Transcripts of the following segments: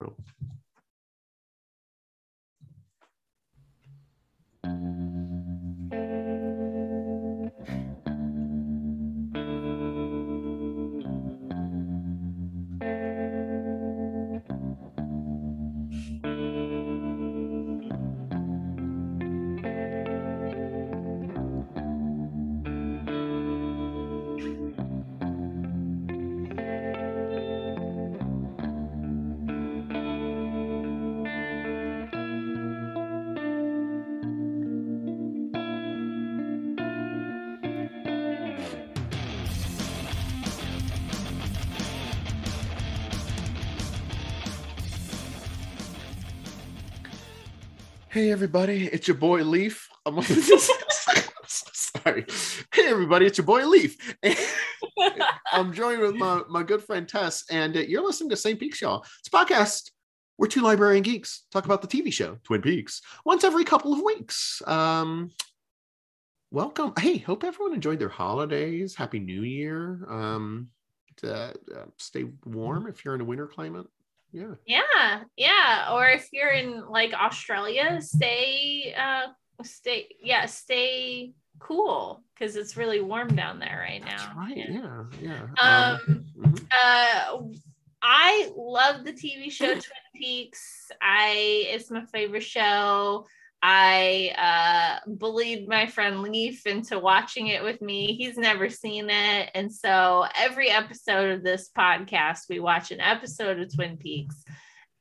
rule Hey everybody, it's your boy Leaf. I'm sorry. Hey everybody, it's your boy Leaf. I'm joined with my, my good friend Tess, and uh, you're listening to Same Peaks, y'all. It's a podcast where two librarian geeks talk about the TV show Twin Peaks once every couple of weeks. Um, welcome. Hey, hope everyone enjoyed their holidays. Happy New Year. Um, to, uh, stay warm if you're in a winter climate yeah. Yeah yeah or if you're in like australia stay uh stay yeah stay cool because it's really warm down there right now. That's right yeah. yeah, um, um mm-hmm. uh i love the tv show twin peaks. I it's my favorite show I uh, bullied my friend Leaf into watching it with me. He's never seen it. And so every episode of this podcast, we watch an episode of Twin Peaks.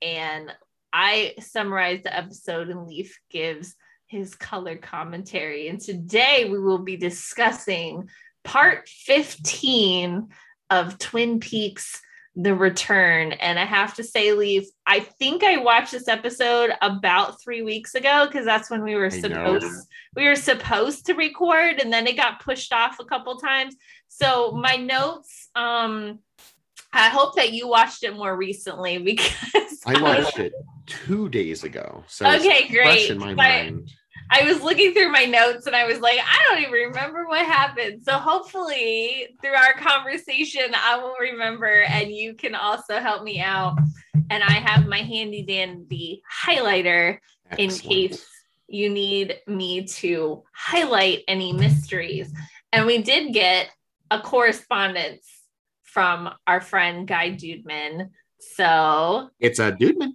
And I summarize the episode, and Leaf gives his color commentary. And today we will be discussing part 15 of Twin Peaks the return. And i have to say leave i think i watched this episode about three weeks ago because that's when we were I supposed know. we were supposed to record and then it got pushed off a couple times. So my notes um i hope that you watched it more recently because i watched it two days ago so okay great in my mind I was looking through my notes and I was like, I don't even remember what happened. So hopefully, through our conversation, I will remember and you can also help me out. And I have my handy dandy highlighter Excellent. in case you need me to highlight any mysteries. And we did get a correspondence from our friend Guy Dudeman. So it's a Dudeman.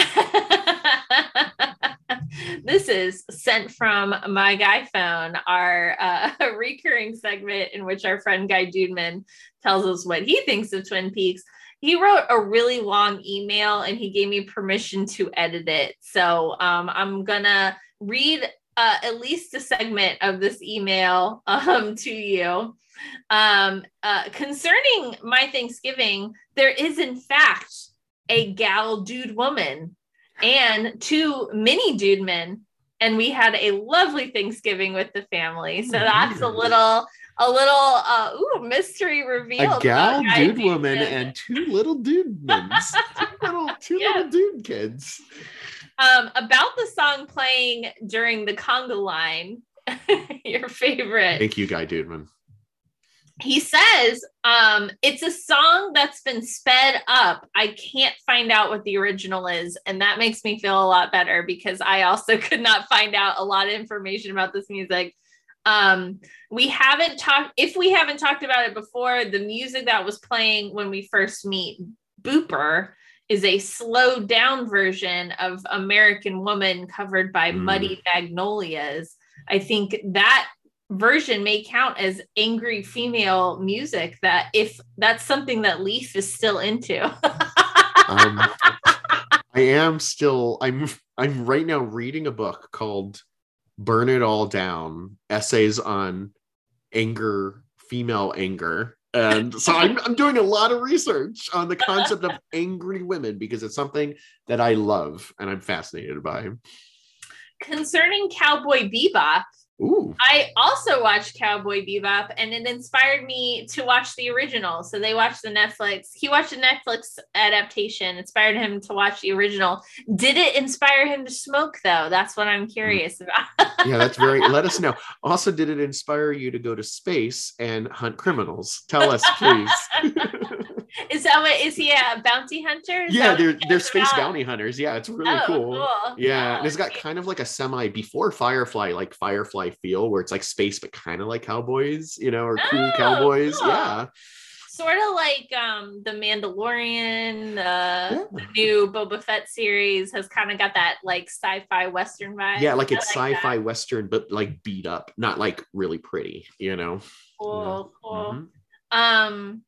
this is sent from my guy phone, our uh, recurring segment in which our friend Guy Dudeman tells us what he thinks of Twin Peaks. He wrote a really long email and he gave me permission to edit it. So um, I'm gonna read uh, at least a segment of this email um, to you. Um, uh, concerning my Thanksgiving, there is in fact a gal dude woman and two mini dude men. And we had a lovely Thanksgiving with the family. So that's a little a little uh ooh, mystery reveal. A gal dude woman and two little dude men. two little two yeah. little dude kids. Um, about the song playing during the conga line, your favorite. Thank you, Guy Dudeman he says um, it's a song that's been sped up. I can't find out what the original is. And that makes me feel a lot better because I also could not find out a lot of information about this music. Um, we haven't talked, if we haven't talked about it before, the music that was playing when we first meet Booper is a slowed down version of American Woman covered by mm. Muddy Magnolias. I think that version may count as angry female music that if that's something that leaf is still into. Um, i am still i'm i'm right now reading a book called burn it all down essays on anger female anger. And so I'm, I'm doing a lot of research on the concept of angry women because it's something that i love and i'm fascinated by. Concerning cowboy bebop Ooh. I also watched Cowboy Bebop and it inspired me to watch the original. So they watched the Netflix, he watched the Netflix adaptation, inspired him to watch the original. Did it inspire him to smoke though? That's what I'm curious hmm. about. yeah, that's very let us know. Also, did it inspire you to go to space and hunt criminals? Tell us, please. is that what is he a bounty hunter? Is yeah, they're they're space bounty hunters. Yeah, it's really Oh, cool. cool. Yeah, Oh, and it's got kind of like a semi before Firefly, like Firefly feel, where it's like space, but kind of like cowboys, you know, or cool Oh, cowboys. cool. Yeah, sort of like um the Mandalorian, uh Yeah. the new Boba Fett series has kind of got that like sci-fi western vibe. yeah, like it's that. sci-fi western, but like beat up, not like really pretty, you know. Cool, cool. Mhm. Um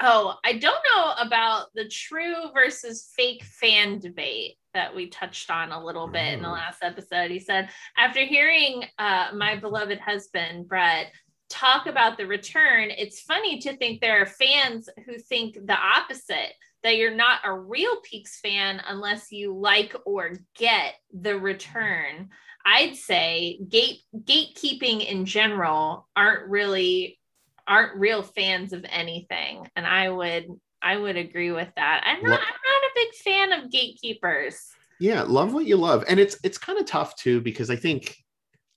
oh, I don't know about the true versus fake fan debate that we touched on a little bit in the Mm. last episode. He said, after hearing uh, my beloved husband, Brett, talk about the return, it's funny to think there are fans who think the opposite. That you're not a real Peaks fan unless you like or get the return. I'd say gate gatekeeping in general aren't really aren't real fans of anything, and I would I would agree with that. I'm not I'm not a big fan of gatekeepers. Yeah, love what you love, and it's it's kind of tough too because I think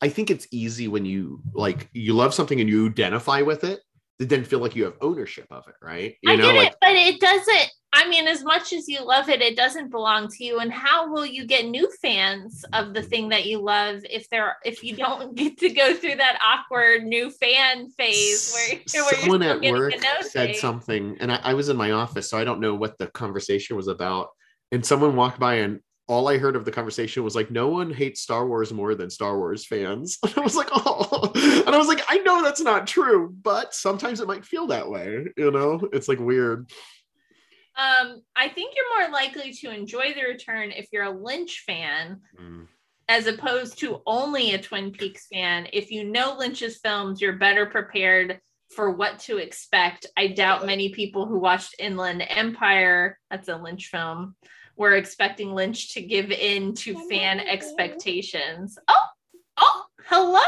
I think it's easy when you like you love something and you identify with it, to then feel like you have ownership of it, right? You I know, get like it, but it doesn't. I mean, as much as you love it, it doesn't belong to you. And how will you get new fans of the thing that you love if there if you don't get to go through that awkward new fan phase where, where someone at work said things? something and I, I was in my office so i don't know what the conversation was about. And someone walked by and all i heard of the conversation was like no one hates star wars more than star wars fans. And i was like oh. And i was like i know that's not true but sometimes it might feel that way you know? It's like weird Um, I think you're more likely to enjoy the return if you're a Lynch fan as opposed to only a Twin Peaks fan. If you know Lynch's films, you're better prepared for what to expect. I doubt many people who watched Inland Empire, that's a Lynch film, were expecting Lynch to give in to fan expectations. Oh, oh, hello.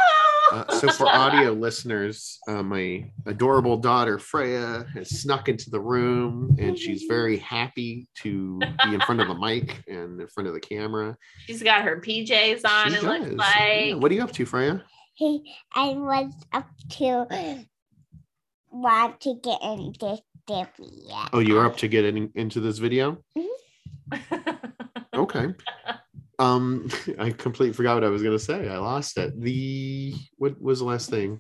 So for audio listeners, uh, my adorable daughter Freya has snuck into the room, and she's very happy to be in front of the mic and in front of the camera. She's got her PJs on, She it looks does. like. Yeah. What are you up to, Freya? Hey, I was up to want to get in this video. Oh, you're up to getting into this video. Okay. Um, I completely forgot what I was gonna say. I lost it. The what was the last thing?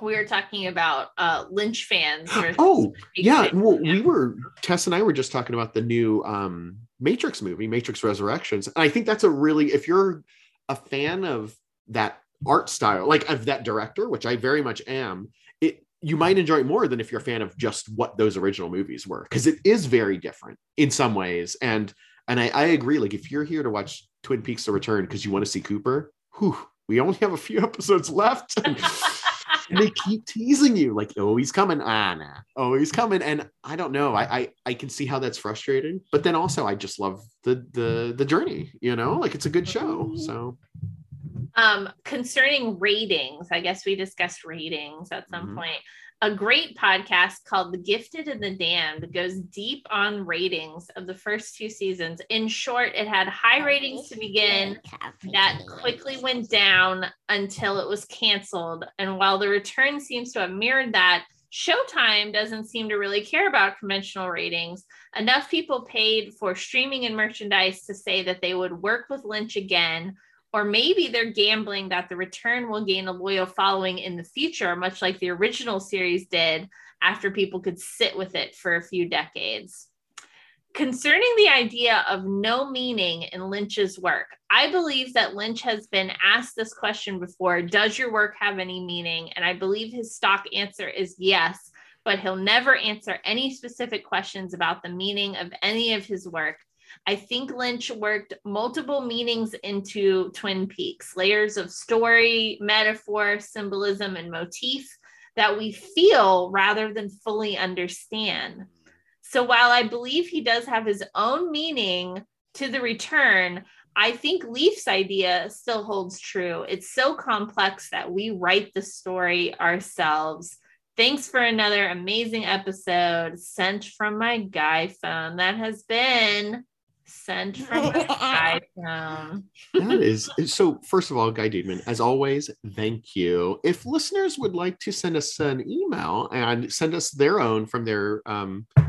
we were talking about uh Lynch fans. Oh, yeah. fans. Well, we were Tess and I were just talking about the new um Matrix movie, Matrix Resurrections. And I think that's a really if you're a fan of that art style, like of that director, which I very much am, it you might enjoy it more than if you're a fan of just what those original movies were, because it is very different in some ways. And and I, I agree. Like if you're here to watch Twin Peaks: The Return because you want to see Cooper, whew, we only have a few episodes left. and they keep teasing you like oh he's coming ah nah oh he's coming and i don't know I, I i can see how that's frustrating but then also i just love the the the journey you know like it's a good show so um concerning ratings i guess we discussed ratings at some Mhm. point a great podcast called the gifted and the damned goes deep on ratings of the first two seasons in short it had high ratings to begin that quickly went down until it was canceled. And while the return seems to have mirrored that, Showtime doesn't seem to really care about conventional ratings. Enough people paid for streaming and merchandise to say that they would work with Lynch again. Or maybe they're gambling that the return will gain a loyal following in the future, much like the original series did after people could sit with it for a few decades. Concerning the idea of no meaning in Lynch's work, I believe that Lynch has been asked this question before Does your work have any meaning? And I believe his stock answer is yes, but he'll never answer any specific questions about the meaning of any of his work. I think Lynch worked multiple meanings into Twin Peaks, layers of story, metaphor, symbolism, and motif that we feel rather than fully understand. So while I believe he does have his own meaning to the return, I think Leaf's idea still holds true. It's so complex that we write the story ourselves. Thanks for another amazing episode sent from my guy phone that has been sent from my guy phone. that is so. First of all, Guy Dudeman, as always, thank you. If listeners would like to send us an email and send us their own from their um, Sent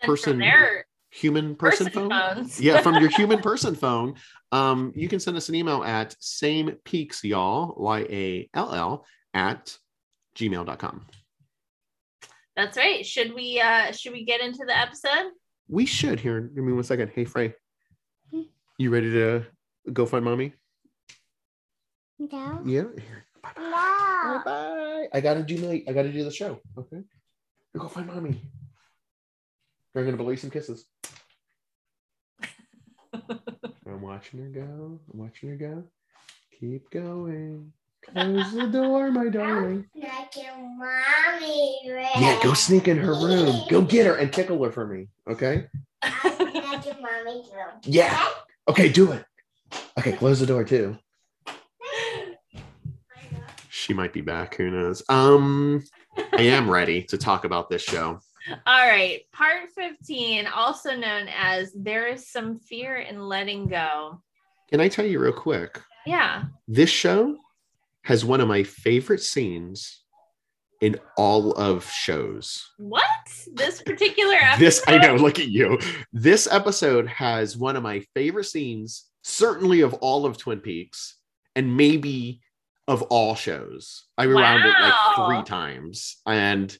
from Person- their human person, person phone, phones. yeah, from your human person phone, um, you can send us an email at same peaks y'all y a l l at gmail.com. That's right. Should we uh should we get into the episode? We should here. Give me one second. Hey, Frey, hmm? you ready to go find mommy? No. Yeah. Here. Bye bye. No. Bye. I gotta do my. I gotta do the show. Okay. Go find mommy. I'm gonna blow you some kisses. I'm watching her go. I'm watching her go. Keep going. Close the door, my darling. Like your mommy. Yeah, go sneak in her room. Go get her and tickle her for me. Okay. Mommy's room. Yeah. Okay, do it. Okay, close the door too. She might be back. Who knows? Um, I am ready to talk about this show. All right, part 15, also known as There is Some Fear in Letting Go. Can I tell you real quick? Yeah. This show has one of my favorite scenes in all of shows. What? This particular episode? This I know, look at you. This episode has one of my favorite scenes, certainly of all of Twin Peaks, and maybe of all shows. I rewound it like three times, and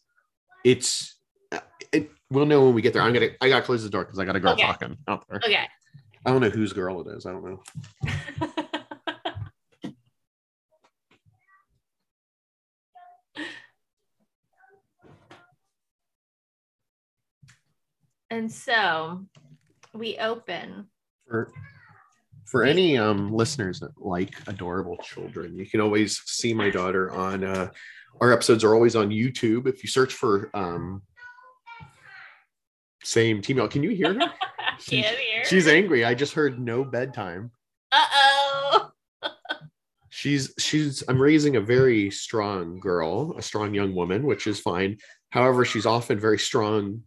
it's uh, it, we'll know when we get there. I'm gonna I gotta close the door because I got a girl Okay. talking out there. Okay. I don't know whose girl it is. I don't know. and so we open. for for any um listeners that like adorable children you can always see my daughter on uh our episodes are always on youtube if you search for um same team can you hear her Can't hear. she's angry i just heard no bedtime Uh oh. she's she's i'm raising a very strong girl a strong young woman which is fine however she's often very strong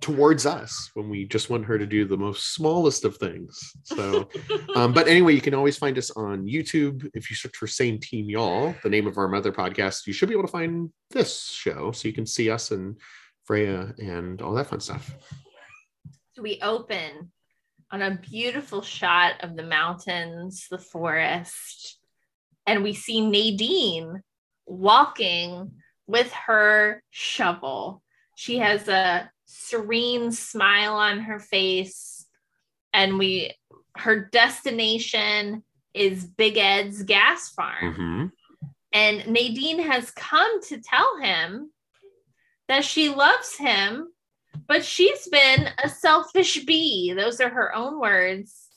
towards us when we just want her to do the most smallest of things. So um, but anyway you can always find us on youtube. If you search for same team y'all the name of our mother podcast you should be able to find this show so you can see us and freya and all that fun stuff. So we open on a beautiful shot of the mountains, the forest, and we see Nadine walking with her shovel. She has a serene smile on her face, and we her destination is Big Ed's gas farm. Mhm. And Nadine has come to tell him that she loves him, but she's been a selfish bee. Those are her own words.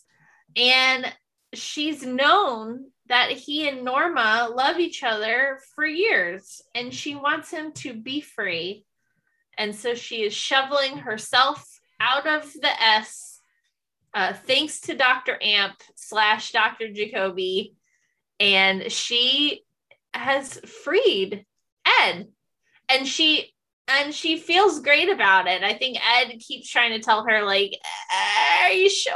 And she's known that he and Norma love each other for years, and she wants him to be free. And so she is shoveling herself out of the S, uh, thanks to Dr. Amp slash Dr. Jacoby. And she has freed Ed. And she and she feels great about it. I think Ed keeps trying to tell her, like, are you sure?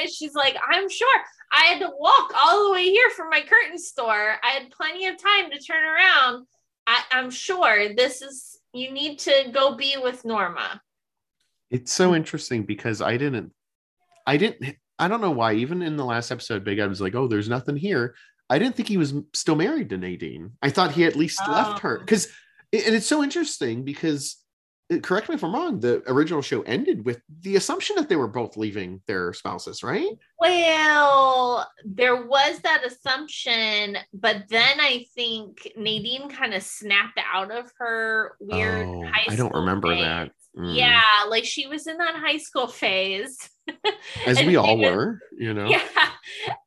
And she's like, I'm sure. I had to walk all the way here from my curtain store. I had plenty of time to turn around. I, I'm sure this is you need to go be with Norma. It's so interesting because I didn't, I didn't, I don't know why. Even in the last episode, Big Ed was like, "Oh, there's nothing here." I didn't think he was still married to Nadine. I thought he at least left her Oh. because, and it's so interesting because, Uh, correct me if I'm wrong. The original show ended with the assumption that they were both leaving their spouses, right? Well, there was that assumption, but then I think Nadine kind of snapped out of her weird Oh, I don't remember that. Mm. Yeah, like she was in that high school phase. as we all was- were, you know. Yeah.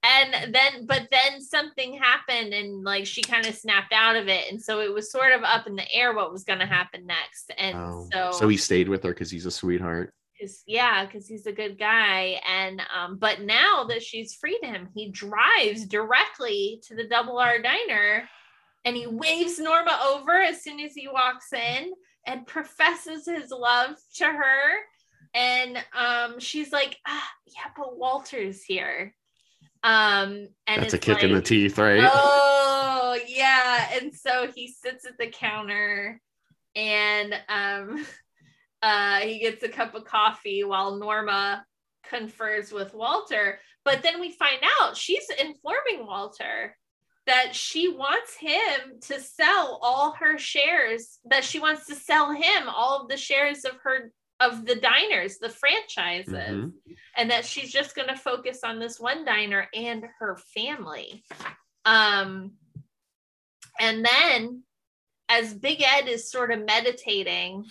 And then, but then something happened and like she kind of snapped out of it. And so it was sort of up in the air what was going to happen next. And Oh, so, so he stayed with her because he's a sweetheart. Cause, yeah, because he's a good guy. And um, but now that she's freed him, he drives directly to the double R diner and he waves Norma over as soon as he walks in and professes his love to her. And um, she's like, ah, yeah, but Walter's here. Um, and That's a kick in the teeth, right? Oh yeah. And so he sits at the counter and um uh he gets a cup of coffee while Norma confers with Walter. But then we find out she's informing Walter that she wants him to sell all her shares, that she wants to sell him all of the shares of her of the diners, the franchises, Mhm. and that she's just going to focus on this one diner and her family. Um, and then as Big Ed is sort of meditating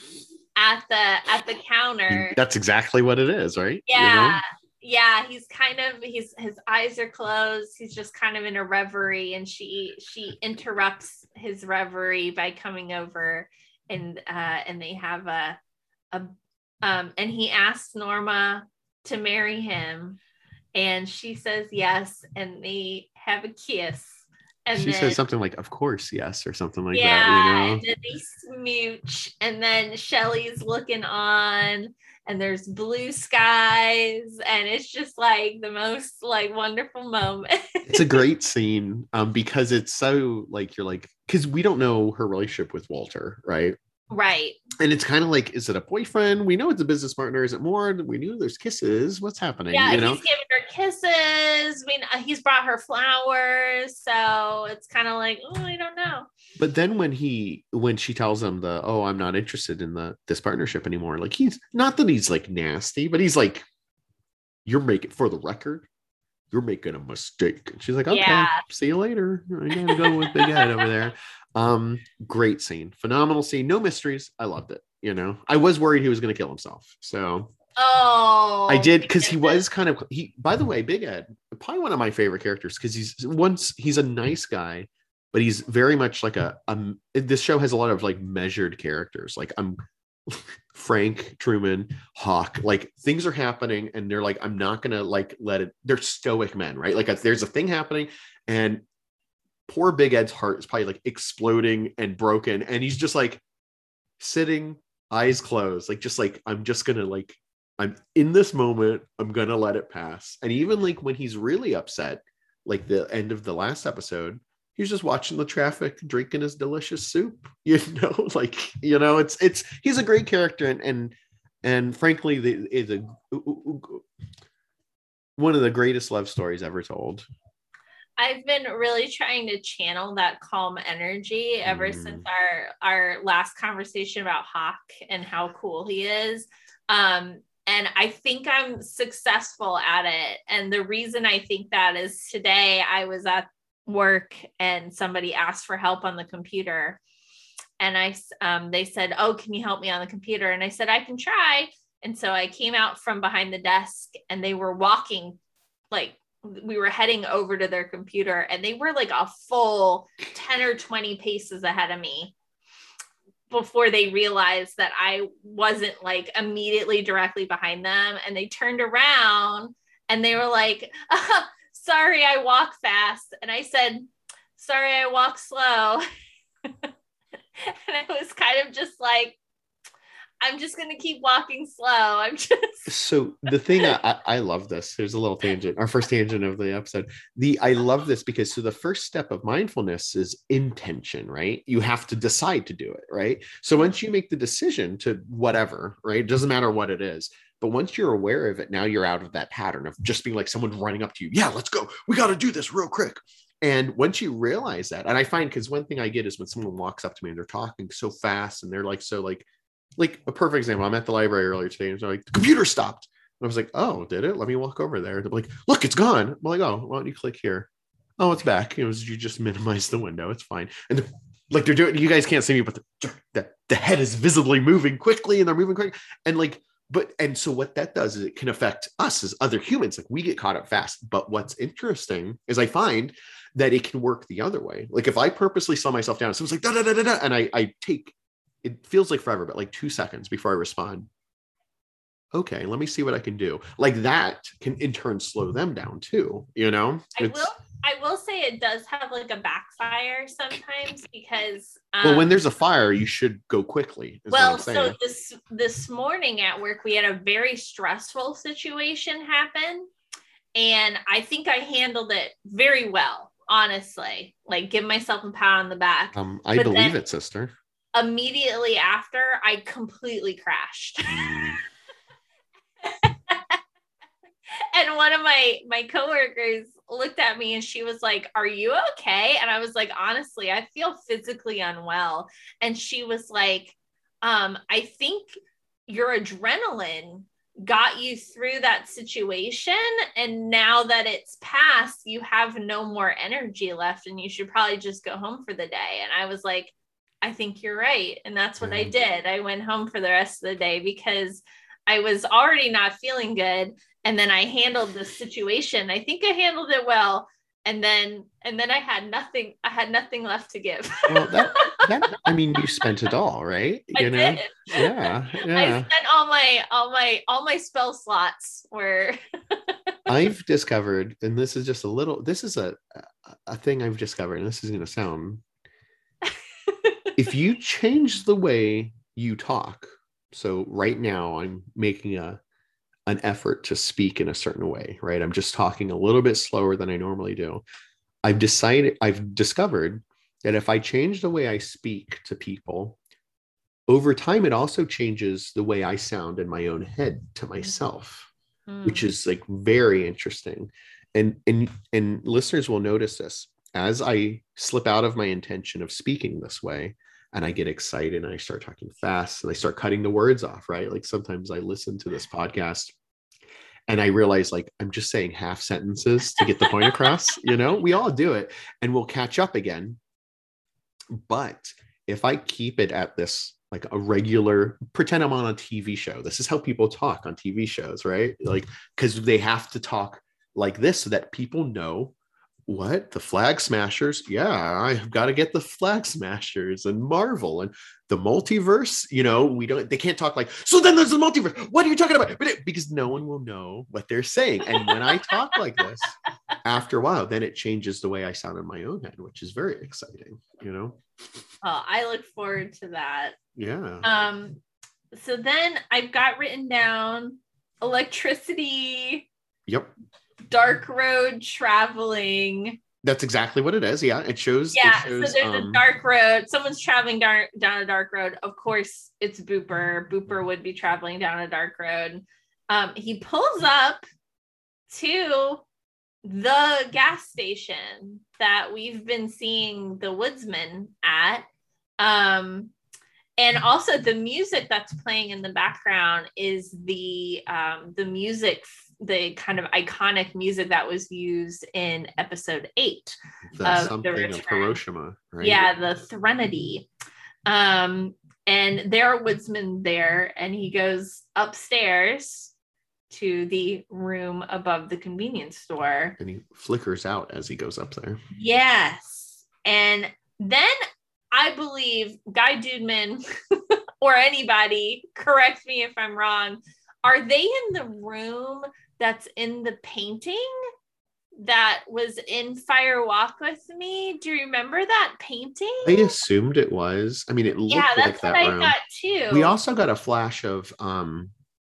at the at the counter, That's exactly what it is, right? You know? yeah yeah he's kind of he's his eyes are closed. He's just kind of in a reverie and she she interrupts his reverie by coming over and uh and they have a a um and he asks norma to marry him and she says yes and they have a kiss and she then, says something like, "Of course, yes," or something like yeah, that. You know, and then they smooch, and then Shelly's looking on, and there's blue skies, and it's just like the most like wonderful moment. it's a great scene um, because it's so like you're like because we don't know her relationship with Walter, right? Right. And it's kind of like, is it a boyfriend? We know it's a business partner. Is it more? We knew there's kisses. What's happening? Yeah, you know, he's giving her kisses. I mean, uh, he's brought her flowers, so it's kind of like, oh, I don't know. but then when he when she tells him the oh i'm not interested in the this partnership anymore like he's not that he's like nasty but he's like you're making for the record you're making a mistake and she's like okay Yeah. see you later i gotta go with big ed over there um great scene phenomenal scene no mysteries i loved it you know i was worried he was to kill himself so Oh, I did because he was kind of he. By the way, Big Ed, probably one of my favorite characters because he's once he's a nice guy, but he's very much like a um. This show has a lot of like measured characters. Like I'm Frank Truman, Hawk. Like things are happening, and they're like, I'm not gonna like let it. They're stoic men, right? Like there's a thing happening, and poor Big Ed's heart is probably like exploding and broken, and he's just like sitting, eyes closed, like just like I'm just gonna like I'm in this moment. I'm gonna let it pass. And even like when he's really upset, like the end of the last episode, he's just watching the traffic, drinking his delicious soup. You know, like you know, it's it's he's a great character, and and and frankly, the, is a one of the greatest love stories ever told. I've been really trying to channel that calm energy ever Mm. since our our last conversation about Hawk and how cool he is. Um, and I think I'm successful at it. And the reason I think that is today I was at work and somebody asked for help on the computer, and i um, they said, "Oh, can you help me on the computer?" And I said, "I can try." And so I came out from behind the desk, and they were walking like we were heading over to their computer and they were like a full 10 or 20 paces ahead of me before they realized that I wasn't like immediately directly behind them and they turned around and they were like "Ah, sorry I walk fast. And I said sorry I walk slow. And I was kind of just like I'm just gonna keep walking slow. I'm just so the thing I, I I love this there's a little tangent our first tangent of the episode. The i love this because so the first step of mindfulness is intention right? You have to decide to do it right? So once you make the decision to whatever right? It doesn't matter what it is but once you're aware of it now you're out of that pattern of just being like someone running up to you yeah let's go we got to do this real quick and once you realize that and i find because one thing i get is when someone walks up to me and they're talking so fast and they're like so like like a perfect example. I'm at the library earlier today, and they're like, the computer stopped. And I was like, oh, did it? Let me walk over there. They're like, look, it's gone. I'm like, oh, why don't you click here? Oh, it's back. It was you just minimize the window. It's fine. And like they're doing, you guys can't see me, but the, the the head is visibly moving quickly, and they're moving quick. And like, but and so what that does is it can affect us as other humans. Like we get caught up fast. But what's interesting is I find that it can work the other way. Like if I purposely slow myself down, someone's like da da da da da, and I I take it feels like forever, but like two seconds before I respond. okay, let me see what I can do. Like that can in turn slow them down too, you know? I It's- will I will say it does have like a backfire sometimes because um, well, when there's a fire, you should go quickly. well so this this morning at work we had a very stressful situation happen and I think I handled it very well honestly like give myself a pat on the back um, I but believe it, sister. immediately after I completely crashed And one of my my coworkers looked at me and she was like are you okay? And i was like honestly i feel physically unwell. And she was like um i think your adrenaline got you through that situation and now that it's passed you have no more energy left and you should probably just go home for the day. And i was like i think you're right. And that's what i did. I went home for the rest of the day because i was already not feeling good and then i handled the situation i think i handled it well and then and then i had nothing i had nothing left to give well, that, that, I mean, you spent it all, right? I You know? did. Yeah, yeah. I spent all my all my all my spell slots were I've discovered, and this is just a little. This is a a- a thing I've discovered, and this is going to sound. if you change the way you talk, so right now I'm making a an effort to speak in a certain way, right? I'm just talking a little bit slower than I normally do. I've decided, I've discovered that if I change the way I speak to people, over time, it also changes the way I sound in my own head to myself which Hmm. is like very interesting and and and listeners will notice this as i slip out of my intention of speaking this way and i get excited and i start talking fast and i start cutting the words off right? Like sometimes i listen to this podcast and i realize like i'm just saying half sentences to get the point across you know? We all do it and we'll catch up again. But if i keep it at this like a regular pretend i'm on a tv show. This is how people talk on tv shows right? Like because they have to talk like this so that people know what? The flag smashers? Yeah i've got to get the flag smashers and marvel and the multiverse you know we don't they can't talk like so then there's the multiverse what are you talking about? Because no one will know what they're saying. And when i talk like this after a while then it changes the way i sound in my own head which is very exciting you know? Oh, i look forward to that. Yeah. Um so then i've got written down electricity. Yep dark road traveling. That's exactly what it is. Yeah it shows it yeah shows, so there's um, a dark road. Someone's traveling down, down a dark road. Of course it's booper. Booper would be traveling down a dark road. Um, he pulls up to the gas station that we've been seeing the woodsman at. Um, and also the music that's playing in the background is the um, the music the kind of iconic music that was used in episode eight the of the something of hiroshima right yeah, the Threnody. Um, and there are woodsmen there, and he goes upstairs to the room above the convenience store. and he flickers out as he goes up there Yes. And then I believe Guy Dudeman or anybody, correct me if I'm wrong, are they in the room that's in the painting that was in Fire Walk with Me? Do you remember that painting? i assumed it was i mean it looked yeah, like that's that what I got too. we also got a flash of um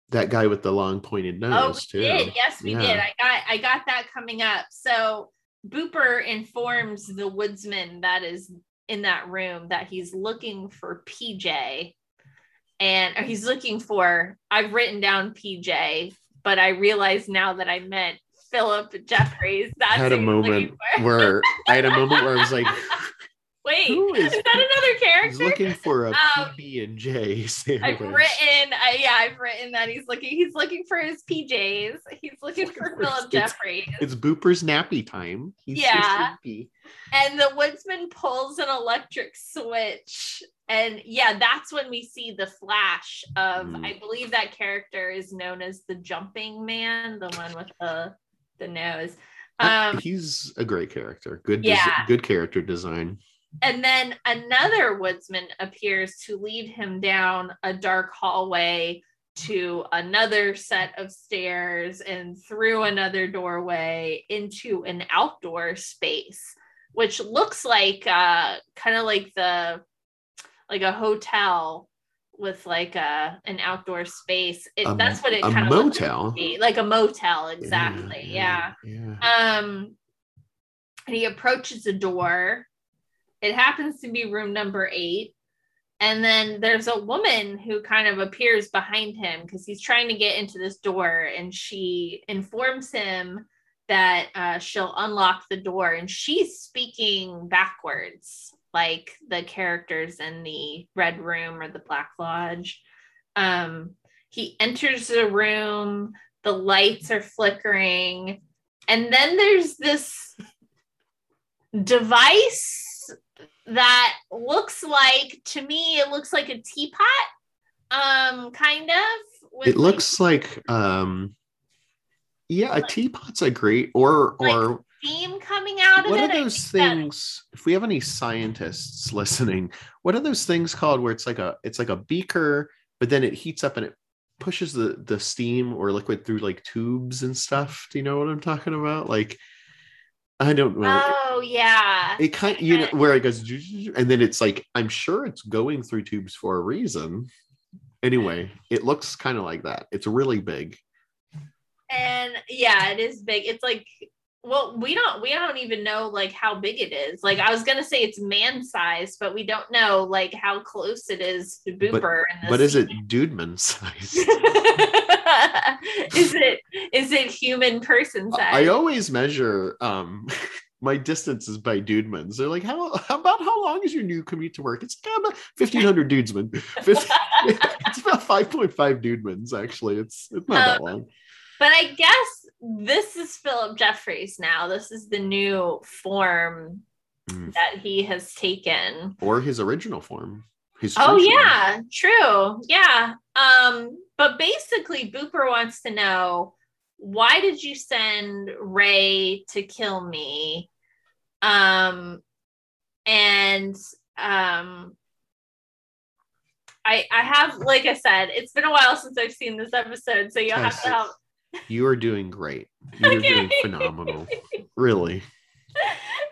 that guy with the long pointed oh, nose we too did. Yes, we Yeah. did. I got I got that coming up. So Booper informs the woodsman that is in that room that he's looking for PJ, and he's looking for. I've written down PJ, but I realize now that I meant Philip Jeffries. That's I had a who he's looking moment where i had a moment where i was like Wait, who is, is- that another character? he's looking for a Um, pb and j sandwich I've written, uh, yeah, I've written that he's looking. He's looking for his PJs. He's looking for for Philip Jeffries. it's booper's nappy time he's Yeah. and the woodsman pulls an electric switch and yeah that's when we see the flash of Mm. i believe that character is known as the jumping man the one with the the nose um he's a great character good des- Yeah. good character design and then another woodsman appears to lead him down a dark hallway to another set of stairs and through another doorway into an outdoor space which looks like uh kind of like the like a hotel with like a an outdoor space it, that's what it kind of motel? like a motel exactly yeah, yeah. um and he approaches a door it happens to be room number eight. And then there's a woman who kind of appears behind him because he's trying to get into this door and she informs him that uh, she'll unlock the door and she's speaking backwards like the characters in the red room or the black lodge. Um, he enters the room the lights are flickering and then there's this device that looks like to me it looks like a teapot um kind of it like, looks like um yeah a teapot's a great or Like, or steam coming out of what it are those things if we have any scientists listening what are those things called where it's like a it's like a beaker but then it heats up and it pushes the the steam or liquid through like tubes and stuff? Do you know what i'm talking about? Like i don't know. Oh yeah. It kind you know where it goes and then it's like i'm sure it's going through tubes for a reason. Anyway it looks kind of like that. It's really big. And yeah it is big. It's like well we don't we don't even know like how big it is like i was gonna say it's man size but we don't know like how close it is to booper in this but is it dudeman size is it is it human person size I always measure um my distances by dudemans. They're like, how, how about how long is your new commute to work? It's about fifteen hundred dudesman. 50 it's about five point five dudemans. Actually, it's it's not that Um, long. but i guess this is philip jeffries now this is the new form Mm. that he has taken Or his original form. His Oh true form. yeah, true. Yeah. Um, but basically Booper wants to know why did you send Ray to kill me? Um and um I I have like I said, it's been a while since I've seen this episode, so you'll have to help You are doing great. You're doing phenomenal. Really.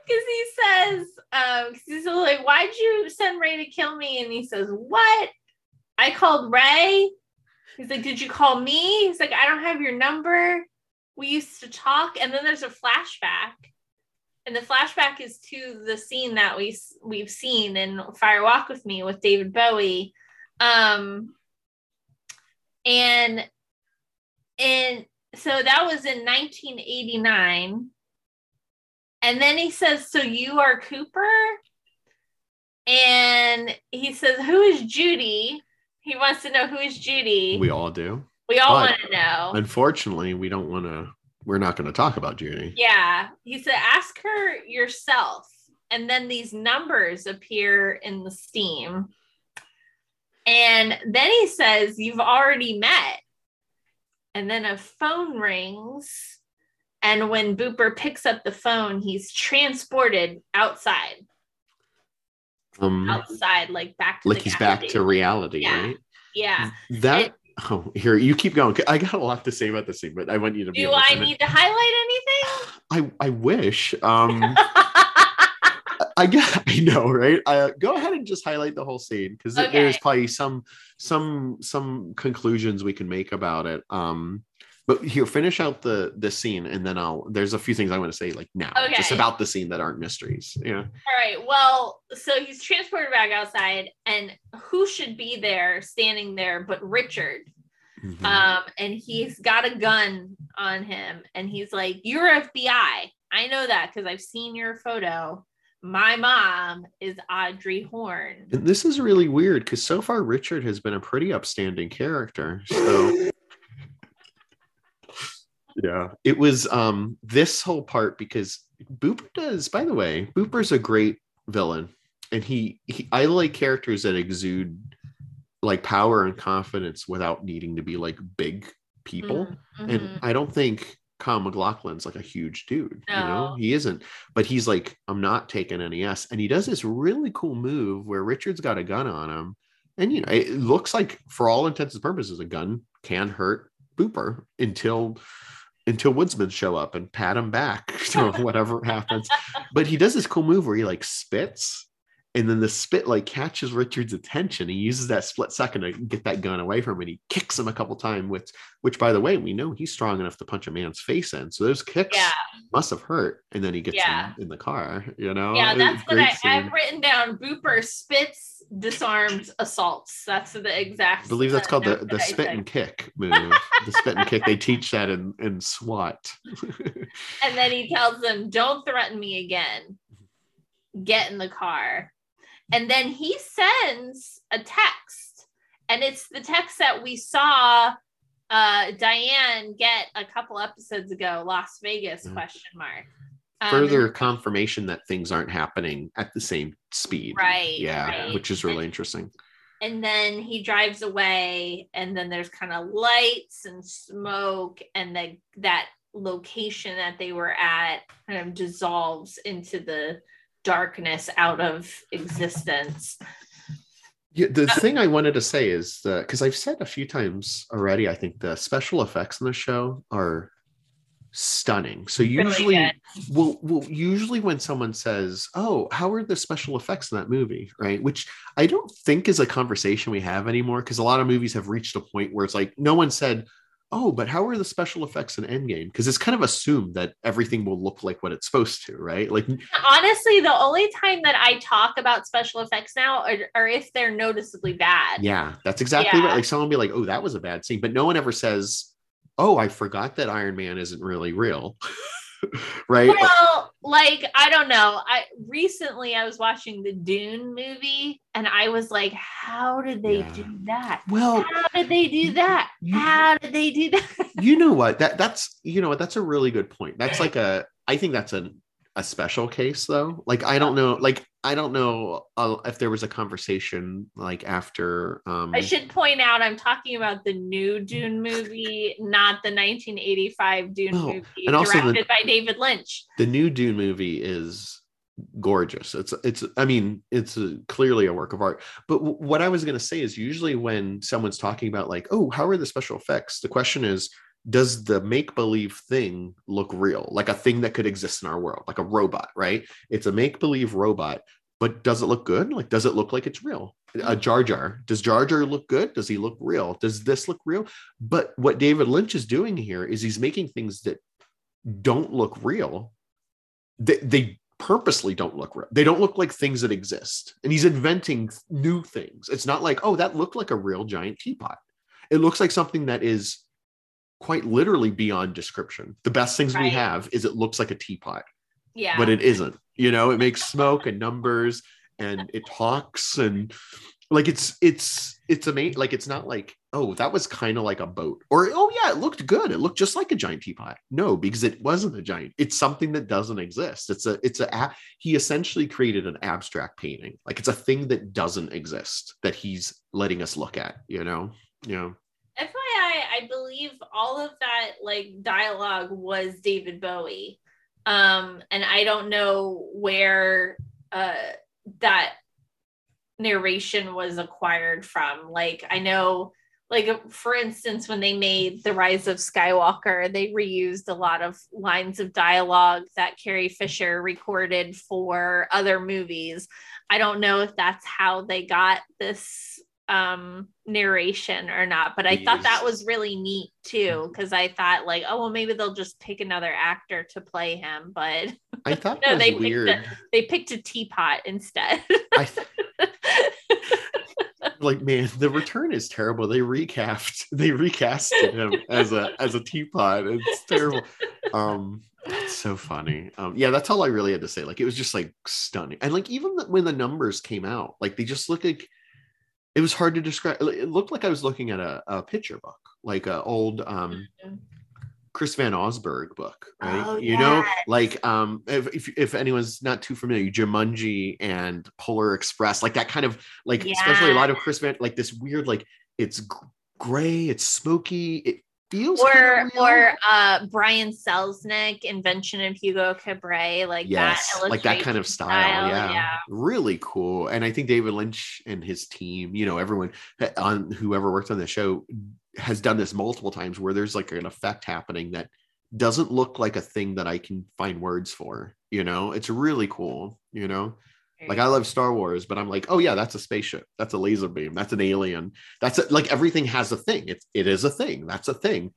because he says, um, he's like, why'd you send Ray to kill me? And he says, What? I called Ray. He's like, Did you call me? He's like, I don't have your number. We used to talk. And then there's a flashback. And the flashback is to the scene that we we've seen in Fire Walk with Me with David Bowie. Um and and so that was in 1989 and then he says, So you are Cooper? And he says, Who is Judy? He wants to know who is Judy. We all do. We all want to know. Unfortunately, we don't want to. We're not going to talk about Judy. yeah. He said, Ask her yourself. And then these numbers appear in the steam. And then he says, You've already met. And then a phone rings. And when Booper picks up the phone, he's transported outside. Um, outside, like back to like he's back to reality, Yeah. right? Yeah. That. It- oh, here you keep going. I got a lot to say about this scene, but I want you to. Do I need to highlight anything? I I wish. Um, I get. I know, right? Uh, go ahead and just highlight the whole scene because there's probably some some some conclusions we can make about it. Um, but here, finish out the the scene, and then I'll. There's a few things I want to say like now, just about the scene that aren't mysteries. Yeah. All right. Well, so he's transported back outside, and who should be there, standing there, but Richard? Mhm. Um, and he's got a gun on him, and he's like, "You're FBI. I know that because I've seen your photo. My mom is Audrey Horne." And this is really weird because so far Richard has been a pretty upstanding character. So yeah, it was um this whole part because Booper does, by the way, Booper's a great villain. And he, he I like characters that exude like power and confidence without needing to be like big people. Mhm. And I don't think Kyle MacLachlan's like a huge dude. You know, he isn't. But he's like, I'm not taking any S. And he does this really cool move where Richard's got a gun on him. And you know, it looks like for all intents and purposes, a gun can hurt Booper until until woodsmen show up and pat him back or whatever happens. But he does this cool move where he like spits and then the spit like catches Richard's attention. He uses that split second to get that gun away from him and he kicks him a couple times, which which by the way, we know he's strong enough to punch a man's face in. So those kicks Yeah. must have hurt. And then he gets Yeah. in, in the car, you know? Yeah, that's what I, I've written down. Booper spits, disarms, assaults. That's the exact. I believe that's called the, the spit and kick move. the spit and kick. They teach that in, in SWAT. And then he tells them, "Don't threaten me again. Get in the car." And then he sends a text, and it's the text that we saw uh, Diane get a couple episodes ago. Las Vegas? Mhm. Question mark. Um, Further and- confirmation that things aren't happening at the same speed. Right, Yeah, right. which is really interesting. and then he drives away and then there's kind of lights and smoke and the that location that they were at kind of dissolves into the darkness out of existence Yeah, the uh, thing I wanted to say is that because I've said a few times already, I think the special effects in the show are stunning. So usually, good. well, well, usually when someone says, "Oh, how are the special effects in that movie?" Right, which I don't think is a conversation we have anymore because a lot of movies have reached a point where it's like no one said, "Oh, but how are the special effects in Endgame?" Because it's kind of assumed that everything will look like what it's supposed to, right? Like honestly the only time that i talk about special effects now are, are if they're noticeably bad Yeah, that's exactly Yeah. right. Like someone will be like, "Oh, that was a bad scene," but no one ever says, "Oh, I forgot that Iron Man isn't really real." right? well like i don't know i recently i was watching the dune movie and i was like how did they Yeah. do that well, how did they do that you- how did they do that you know what? That that's you know what? That's a really good point. That's like a. I think that's a a special case though. Like I don't know. Like I don't know uh, if there was a conversation like after. um I should point out I'm talking about the new Dune movie, not the 1985 Dune Oh, movie and also the- directed by David Lynch. the new Dune movie is gorgeous. It's it's I mean it's a, clearly a work of art. But w- what I was going to say is usually when someone's talking about like oh how are the special effects, the question is does the make believe thing look real, like a thing that could exist in our world, like a robot, right? It's a make believe robot. But does it look good? Like, does it look like it's real? A Jar Jar. Does Jar Jar look good? Does he look real? Does this look real? But what David Lynch is doing here is he's making things that don't look real they, they purposely don't look real. They don't look like things that exist. And he's inventing new things. It's not like, oh, that looked like a real giant teapot. It looks like something that is quite literally beyond description. The best things we have is it looks like a teapot, Yeah. but it isn't. You know, it makes smoke and numbers and it talks and like it's it's it's amazing. Like it's not like, oh, that was kind of like a boat. Or oh yeah, it looked good. It looked just like a giant teapot. No, because it wasn't a giant. It's something that doesn't exist. It's a it's a he essentially created an abstract painting. Like it's a thing that doesn't exist that he's letting us look at, you know? Yeah. I believe all of that like dialogue was David Bowie. Um, and I don't know where uh that narration was acquired from. Like I know like for instance when they made the rise of skywalker they reused a lot of lines of dialogue that carrie fisher recorded for other movies i don't know if that's how they got this um narration or not but i thought that was really neat too because i thought like oh well maybe they'll just pick another actor to play him but I thought no that they was picked weird. a, they picked a teapot instead. I th- like man the return is terrible. They recast they recasted him as a as a teapot. It's terrible. Um that's so funny. Um yeah that's all i really had to say. Like it was just like stunning. And like even the, when the numbers came out like they just look like it was hard to describe it looked like i was looking at a, a picture book like an old um Chris Van Allsburg book, right? Oh, you know, like um if, if if anyone's not too familiar, Jumanji and Polar Express, like that kind of like especially a lot of Chris Van like this weird like it's gray, it's smoky, it feels or or uh Brian Selznick, Invention of Hugo Cabret, like yes, that like that kind of illustration style, yeah. yeah. really cool. And I think David Lynch and his team, you know, everyone uh, on whoever worked on the show has done this multiple times where there's like an effect happening that doesn't look like a thing that I can find words for. You know, it's really cool. You know, like I love Star Wars, but I'm like, oh yeah, that's a spaceship, that's a laser beam, that's an alien, that's a, like everything has a thing. It's it is a thing. That's a thing.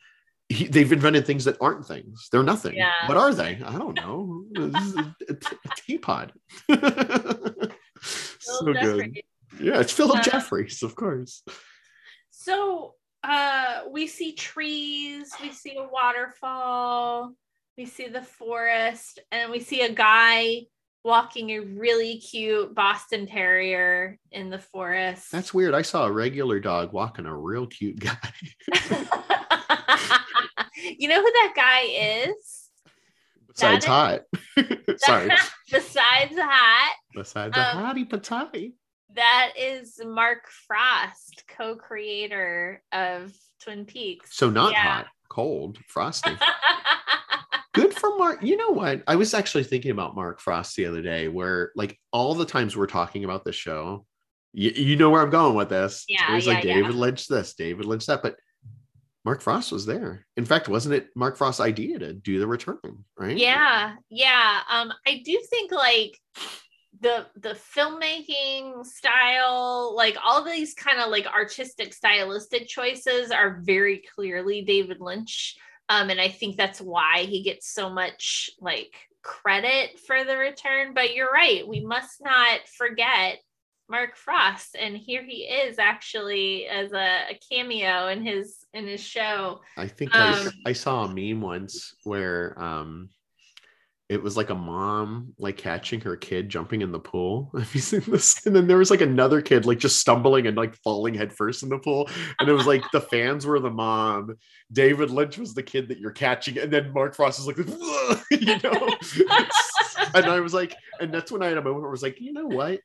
He, they've invented things that aren't things. They're nothing. Yeah. What are they? I don't know. This is a, a, a teapot. so Phil good. Yeah, it's Philip Uh, Jeffries, of course. So uh we see trees, we see a waterfall, we see the forest, and we see a guy walking a really cute Boston Terrier in the forest. That's weird. I saw a regular dog walking a real cute guy. you know who that guy is? Besides is- hot. Sorry. Besides that, Besides a Um, hottie patati. that is Mark Frost, co-creator of Twin Peaks. So not Yeah. hot, cold, frosty. Good for Mark. You know what? I was actually thinking about Mark Frost the other day, where like all the times we're talking about the show, you, you know where I'm going with this. Yeah, always like yeah, David Lynch this, David Lynch that, but Mark Frost was there. In fact, wasn't it Mark Frost's idea to do the return? Right? yeah yeah um i do think like the the filmmaking style like all these kind of like artistic stylistic choices are very clearly david lynch um and i think that's why he gets so much like credit for the return. But you're right we must not forget mark frost and here he is actually as a, a cameo in his in his show. I think I, Um, I saw a meme once where um it was like a mom like catching her kid jumping in the pool. Have you seen this? And then there was like another kid like just stumbling and like falling headfirst in the pool. And it was like the fans were the mom, David Lynch was the kid that you're catching, and then Mark Frost is like, you know. and I was like, and that's when I had a moment where I was like, you know what?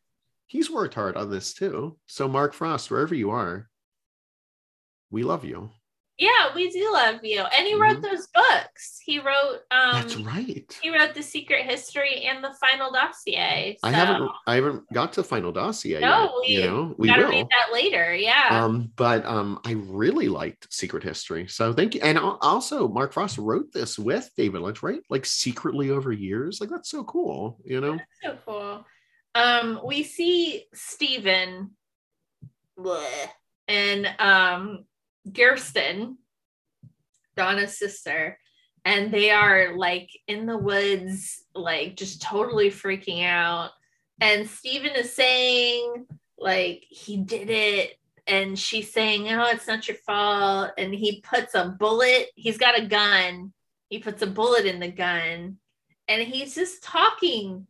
He's worked hard on this too. So Mark Frost, wherever you are, we love you. Yeah, we do love you. And he wrote Mhm. those books. He wrote um That's right. he wrote The Secret History and the Final Dossier. I haven't I haven't got to final dossier No, yet. we you know, we gotta will. read that later. Yeah. Um, but um, I really liked Secret History. So thank you. And also, Mark Frost wrote this with David Lynch, right? Like secretly over years. Like that's so cool. You know, so cool. Um, we see Stephen and um Gersten, Donna's sister, and they are like in the woods, like just totally freaking out. And Stephen is saying, like, he did it. And she's saying, Oh, it's not your fault. And he puts a bullet, he's got a gun. He puts a bullet in the gun. And he's just talking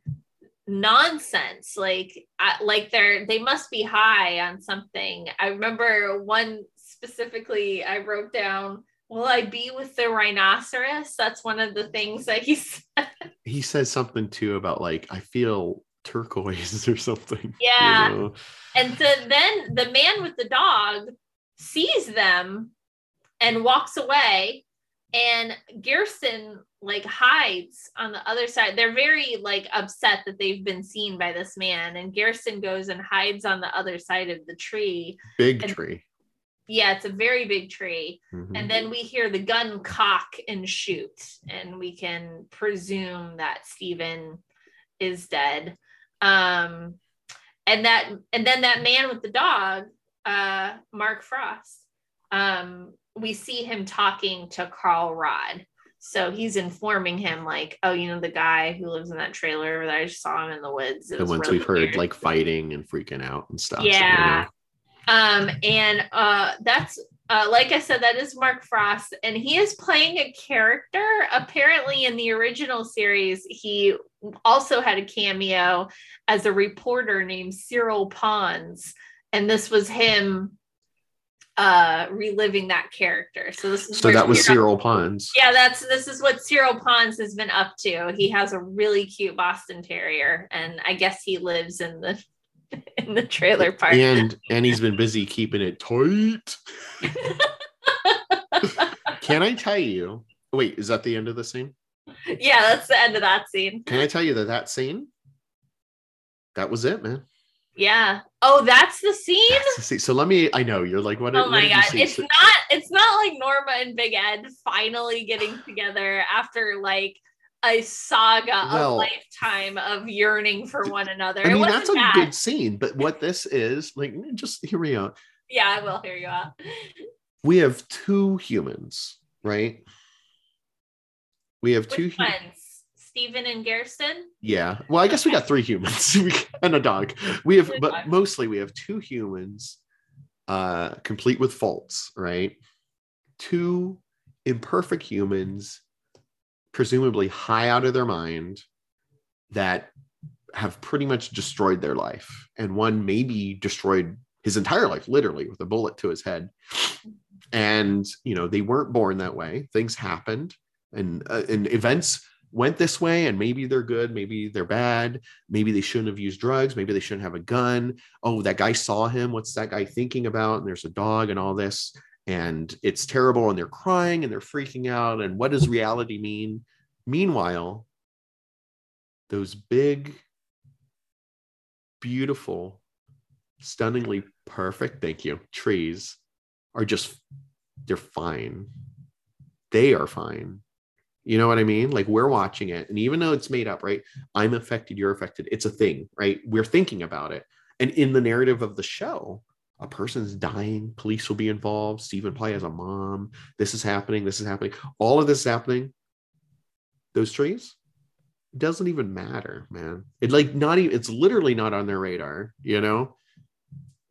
nonsense like I, like they're they must be high on something i remember one specifically i wrote down will i be with the rhinoceros that's one of the things that he said he says something too about like I feel turquoise or something. you Yeah. know? and so then the man with the dog sees them and walks away and Gersten like hides on the other side. They're very like upset that they've been seen by this man and Gersten goes and hides on the other side of the tree. Big And- tree. Yeah, it's a very big tree. Mhm. And then we hear the gun cock and shoot and we can presume that Stephen is dead. Um and that and then that man with the dog, uh Mark Frost. Um we see him talking to Carl Rodd. So he's informing him like, oh, you know the guy who lives in that trailer that I just saw him in the woods. It the ones really we've heard like fighting and freaking out and stuff. so, you Yeah. know. Um, and uh, that's uh, like I said, that is Mark Frost, and he is playing a character. Apparently, in the original series, he also had a cameo as a reporter named Cyril Pons, and this was him uh reliving that character. So this is So that was Cyril- Cyril Pons. yeah, that's this is what Cyril Pons has been up to. He has a really cute Boston Terrier, and I guess he lives in the in the trailer park. And and he's been busy keeping it tight. Can I tell you? Wait, is that the end of the scene? yeah, that's the end of that scene. Can I tell you that that scene? That was it, man. Yeah. Oh, that's the scene. That's the scene. So let me. I know you're like, what? Oh my god! It's So- not. It's not like Norma and Big Ed finally getting together after like a saga, Well, a lifetime of yearning for one another. I mean, that's a bad. good scene. But what this is, like, just hear me out. Yeah, I will hear you out. We have two humans, right? We have two. Which hu- ones? Stephen and Garrison. Yeah. Well, I guess we got three humans and a dog. We have, but dog. mostly we have two humans, uh, complete with faults, right? Two imperfect humans, presumably high out of their mind, that have pretty much destroyed their life, and one maybe destroyed his entire life, literally with a bullet to his head. And you know they weren't born that way. Things happened, and uh, and events went this way and maybe they're good maybe they're bad. Maybe they shouldn't have used drugs. Maybe they shouldn't have a gun. Oh that guy saw him. What's that guy thinking about? And there's a dog and all this and it's terrible and they're crying and they're freaking out and what does reality mean meanwhile those big beautiful stunningly perfect thank you trees are just they're fine they are fine you know what I mean? Like we're watching it, and even though it's made up, right? I'm affected, you're affected. It's a thing, right? We're thinking about it. And in the narrative of the show, a person's dying, police will be involved. Stephen probably has a mom. This is happening, this is happening. All of this is happening. Those trees doesn't even matter, man. It like not even it's literally not on their radar, you know?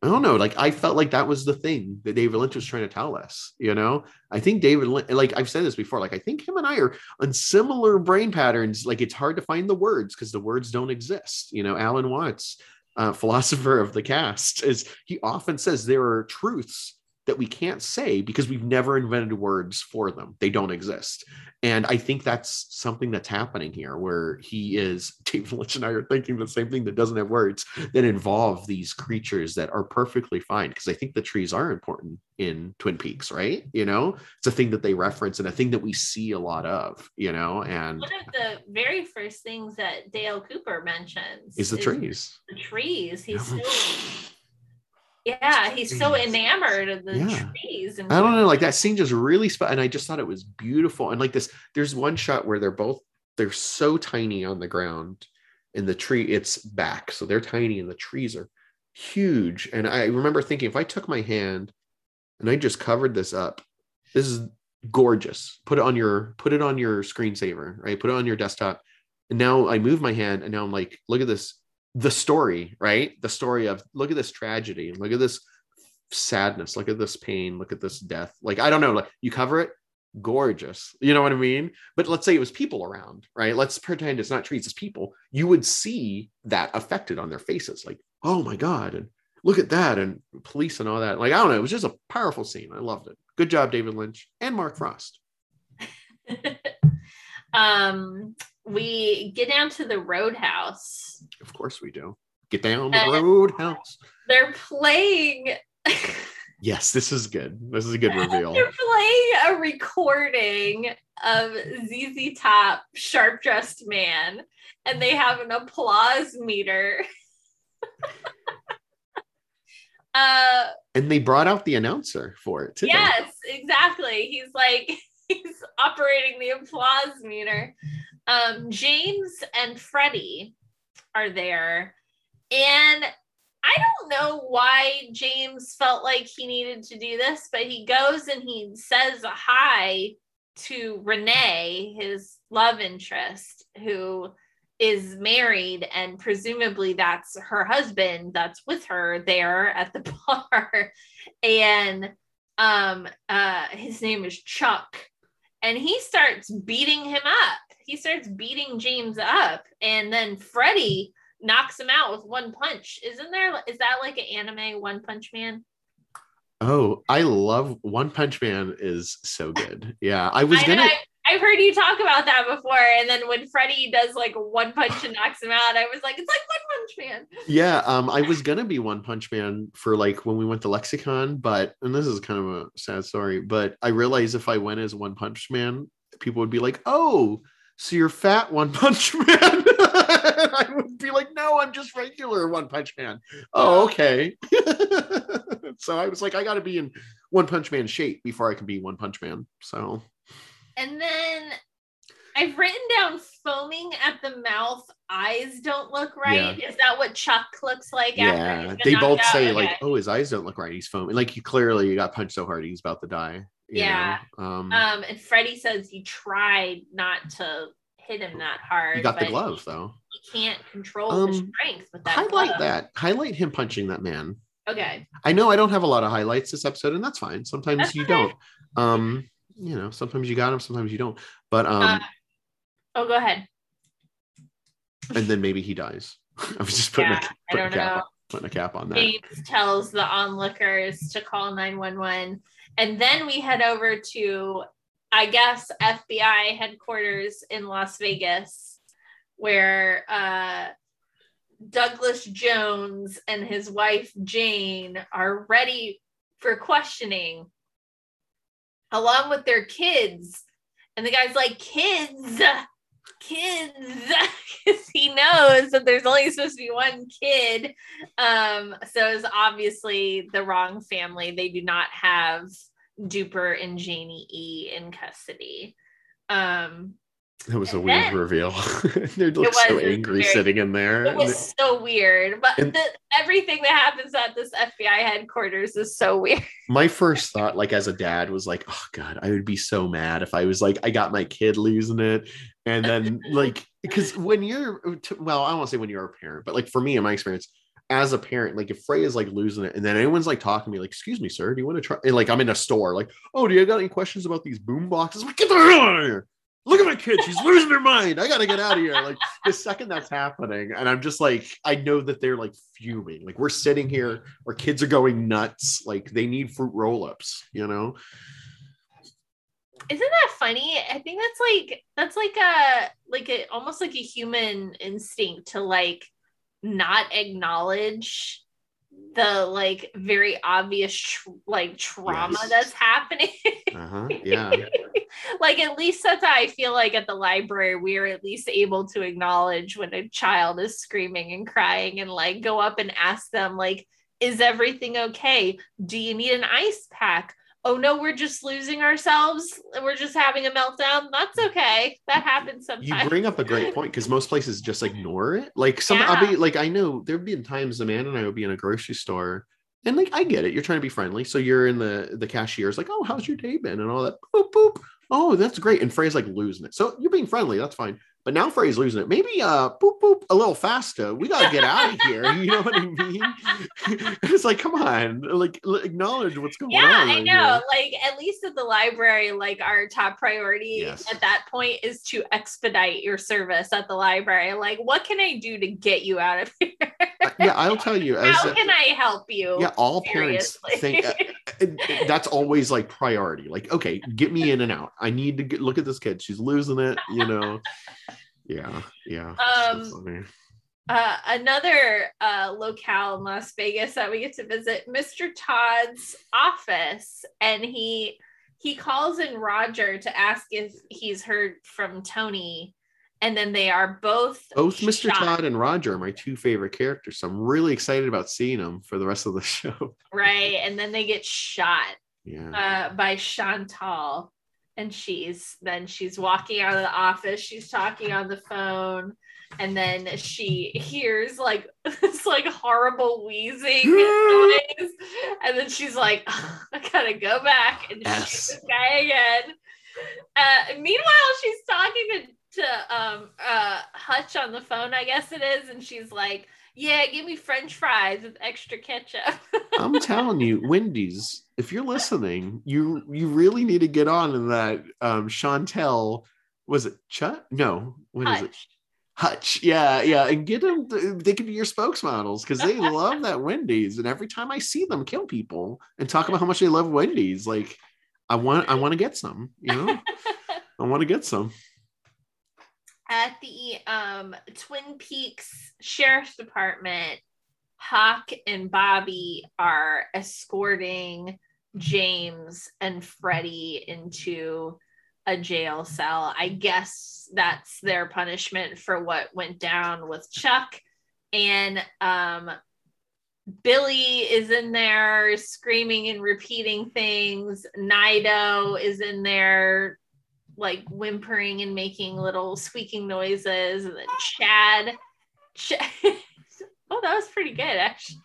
I don't know. Like I felt like that was the thing that David Lynch was trying to tell us. You know, I think David, Lynch, like I've said this before, like I think him and I are on similar brain patterns. Like it's hard to find the words because the words don't exist. You know, Alan Watts, uh, philosopher of the cast, is he often says there are truths that we can't say because we've never invented words for them. They don't exist. And I think that's something that's happening here where he is, David Lynch and I are thinking the same thing that doesn't have words that involve these creatures that are perfectly fine. Because I think the trees are important in Twin Peaks, right? You know, it's a thing that they reference and a thing that we see a lot of, you know, and One of the very first things that Dale Cooper mentions is the trees. The trees. He's. Yeah, he's so enamored of the Yeah. trees. And I don't know, like that scene just really sp- and I just thought it was beautiful. And like this, there's one shot where they're both they're so tiny on the ground, and the tree it's back, so they're tiny, and the trees are huge. And I remember thinking, if I took my hand and I just covered this up, this is gorgeous. Put it on your put it on your screensaver, right? Put it on your desktop. And now I move my hand, and now I'm like, look at this, the story, right? The story of look at this tragedy, look at this sadness look at this pain look at this death. Like i don't know like you cover it gorgeous you know what i mean? But let's say it was people around right? Let's pretend it's not trees it's people. You would see that affected on their faces like oh my god and look at that and police and all that. Like i don't know it was just a powerful scene. I loved it. Good job david lynch and mark frost. Um we get down to the roadhouse. of course we do get down the Uh, roadhouse They're playing yes this is good this is a good reveal they're playing a recording of ZZ Top Sharp Dressed Man and they have an applause meter. uh and they brought out the announcer for it too Yes, exactly. He's like he's operating the applause meter. Um, James and Freddie are there, and I don't know why James felt like he needed to do this, but he goes and he says hi to Renee, his love interest, who is married and presumably that's her husband that's with her there at the bar. And um uh his name is chuck and he starts beating him up. He starts beating james up and then freddie knocks him out with one punch. Isn't there is that like an anime one punch man? Oh, I love One Punch Man is so good. Yeah, I was I, gonna I, I've heard you talk about that before. And then when Freddie does like one punch and knocks him out, I was like, it's like One Punch Man. Yeah, um, I was gonna be One Punch Man for like when we went to Lexicon, but and this is kind of a sad story, but I realized if I went as One Punch Man, people would be like, "Oh, so you're fat One Punch Man." I would be like, "No, I'm just regular One Punch Man." Oh, okay. so I was like, I got to be in One Punch Man shape before I can be One Punch Man. So And then I've written down foaming at the mouth, eyes don't look right. Is that what Chuck looks like yeah, they both out? say Okay. like, "Oh, his eyes don't look right. He's foaming." Like he clearly got punched so hard he's about to die. you Yeah. Um, Um, and Freddie says he tried not to hit him that hard. he got the glove though. He can't control his Um, strength with that. highlight glove. that. Highlight him punching that man. Okay. I know I don't have a lot of highlights this episode, and that's fine. Sometimes That's you okay. don't. Um, you know, sometimes you got him, sometimes you don't. But um, Uh, oh, go ahead. and then maybe he dies. I was just putting, Yeah, a, putting, a cap know. on, putting a cap on that. James tells the onlookers to call 911. And then we head over to, I guess, FBI headquarters in Las Vegas, where uh, Douglas Jones and his wife Jane are ready for questioning, along with their kids. And the guy's like, kids, kids, because he knows that there's only supposed to be one kid. Um, so it's obviously the wrong family. They do not have Dougie and Janie E in custody. Um, That was a weird reveal. they look was, so angry very- sitting in there. it was so weird, but And- the, everything that happens at this FBI headquarters is so weird. my first thought like as a dad was like oh god i would be so mad if i was like i got my kid losing it and then like because when you're uh, well i don't want to say when you're a parent but like for me in my experience as a parent like if frey is like losing it and then anyone's like talking to me like excuse me sir do you want to try and like i'm in a store like oh do you got any questions about these boom boxes like, get the hell out of here look at my kid she's losing her mind. I gotta get out of here. Like the second that's happening and i'm just like i know that they're like fuming. Like we're sitting here our kids are going nuts. Like they need fruit roll-ups you know? Isn't that funny? I think that's like that's like a like a almost like a human instinct to like not acknowledge the like very obvious tr- like trauma Yes. that's happening. uh-huh yeah like at least that's how I feel like at the library we are at least able to acknowledge when a child is screaming and crying and like go up and ask them like is everything okay? Do you need an ice pack? Oh no, we're just losing ourselves. We're just having a meltdown. That's okay. That happens sometimes. you bring up a great point because most places just ignore it. Like some i'll be like i know there've been times amanda and i will be in a grocery store and like i get it. You're trying to be friendly. So you're in the the cashier's like oh how's your day been? and all that. Boop boop. Oh that's great. And frey's like losing it. So you're being friendly. That's fine but now frey's losing it maybe uh boop boop a little faster we gotta get out of here you know what i mean it's like come on like acknowledge what's going yeah, on Yeah, I know. here. Like at least at the library, like our top priority Yes. at that point is to expedite your service at the library. Like, what can I do to get you out of here? Uh, yeah i'll tell you as How can I help you? yeah all parents Seriously. think uh, that's always like priority like okay get me in and out i need to get, look at this kid she's losing it you know yeah yeah Um, uh, another uh, locale in Las Vegas that we get to visit, Mr. Todd's office, and he he calls in Roger to ask if he's heard from Tony, and then they are both both mr shocked, todd and roger are my two favorite characters so i'm really excited about seeing them for the rest of the show. Right, and then they get shot yeah. uh, by Chantal, and she's then she's walking out of the office, she's talking on the phone. And then she hears like this like horrible wheezing noise. And then she's like, I gotta go back and Yes. shoot this guy again. Uh, meanwhile, she's talking to, to um uh Hutch on the phone, I guess it is, and she's like, Yeah, give me French fries with extra ketchup. i'm telling you wendy's if you're listening you you really need to get on in that um chantal was it chut no what is it Hutch. Hutch, yeah, yeah, and get them. They could be your spokesmodels because they love that Wendy's, and every time I see them kill people and talk about how much they love Wendy's, like I want, I want to get some, you know. I want to get some. At the um, Twin Peaks Sheriff's Department, Hawk and Bobby are escorting James and Freddie into a jail cell. I guess that's their punishment for what went down with Chuck. And um, Billy is in there screaming and repeating things. Naido is in there like whimpering and making little squeaking noises. And then Chad, Chad oh, that was pretty good actually.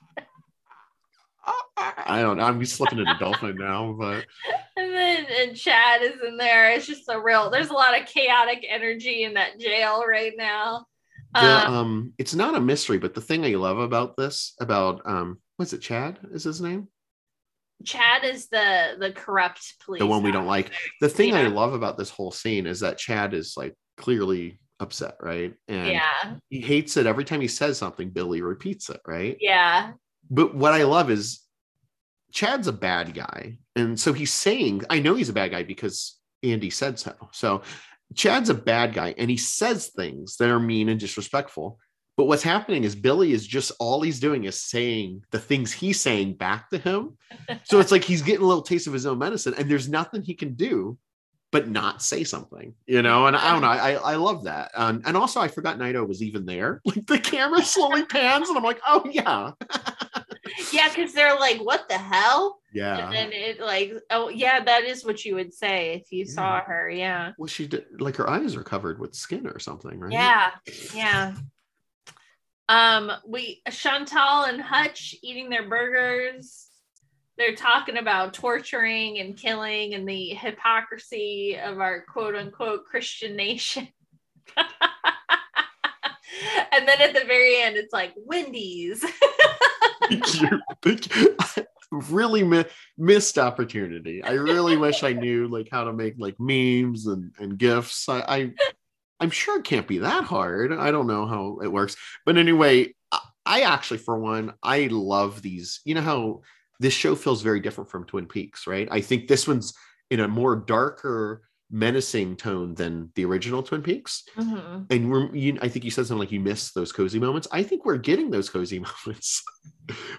I don't know. I'm slipping into dolphin now, but and then and Chad is in there. It's just a real. There's a lot of chaotic energy in that jail right now. the, um, it's not a mystery. But the thing I love about this, about um, what's it? Chad is his name. Chad is the the corrupt police. The one we don't like. The thing I love about this whole scene is that Chad is like clearly upset, right? And Yeah, he hates it every time he says something. Billy repeats it, right? yeah, but what I love is Chad's a bad guy. And so he's saying, I know he's a bad guy because Andy said so. So Chad's a bad guy and he says things that are mean and disrespectful. But what's happening is Billy is just all he's doing is saying the things he's saying back to him. So it's like he's getting a little taste of his own medicine and there's nothing he can do but not say something, you know? And I don't know, I, I love that. Um, and also, I forgot Naido was even there. Like the camera slowly pans and I'm like, oh, yeah. yeah. Because they're like, "What the hell?" Yeah. And then it like, oh yeah, that is what you would say if you saw her. Yeah, Well, she did like her eyes are covered with skin or something, right? yeah, yeah. Um, we Chantal and Hutch eating their burgers. They're talking about torturing and killing and the hypocrisy of our quote unquote Christian nation. and then at the very end, it's like Wendy's. You- really mi- missed opportunity. I really wish I knew like how to make like memes and, and gifs. I, I I'm sure it can't be that hard. I don't know how it works. But anyway, I, I actually for one, I love these. You know how this show feels very different from Twin Peaks, right? I think this one's in a more darker, menacing tone than the original Twin Peaks. Mhm. and we're you, I think you said something like you miss those cozy moments. I think we're getting those cozy moments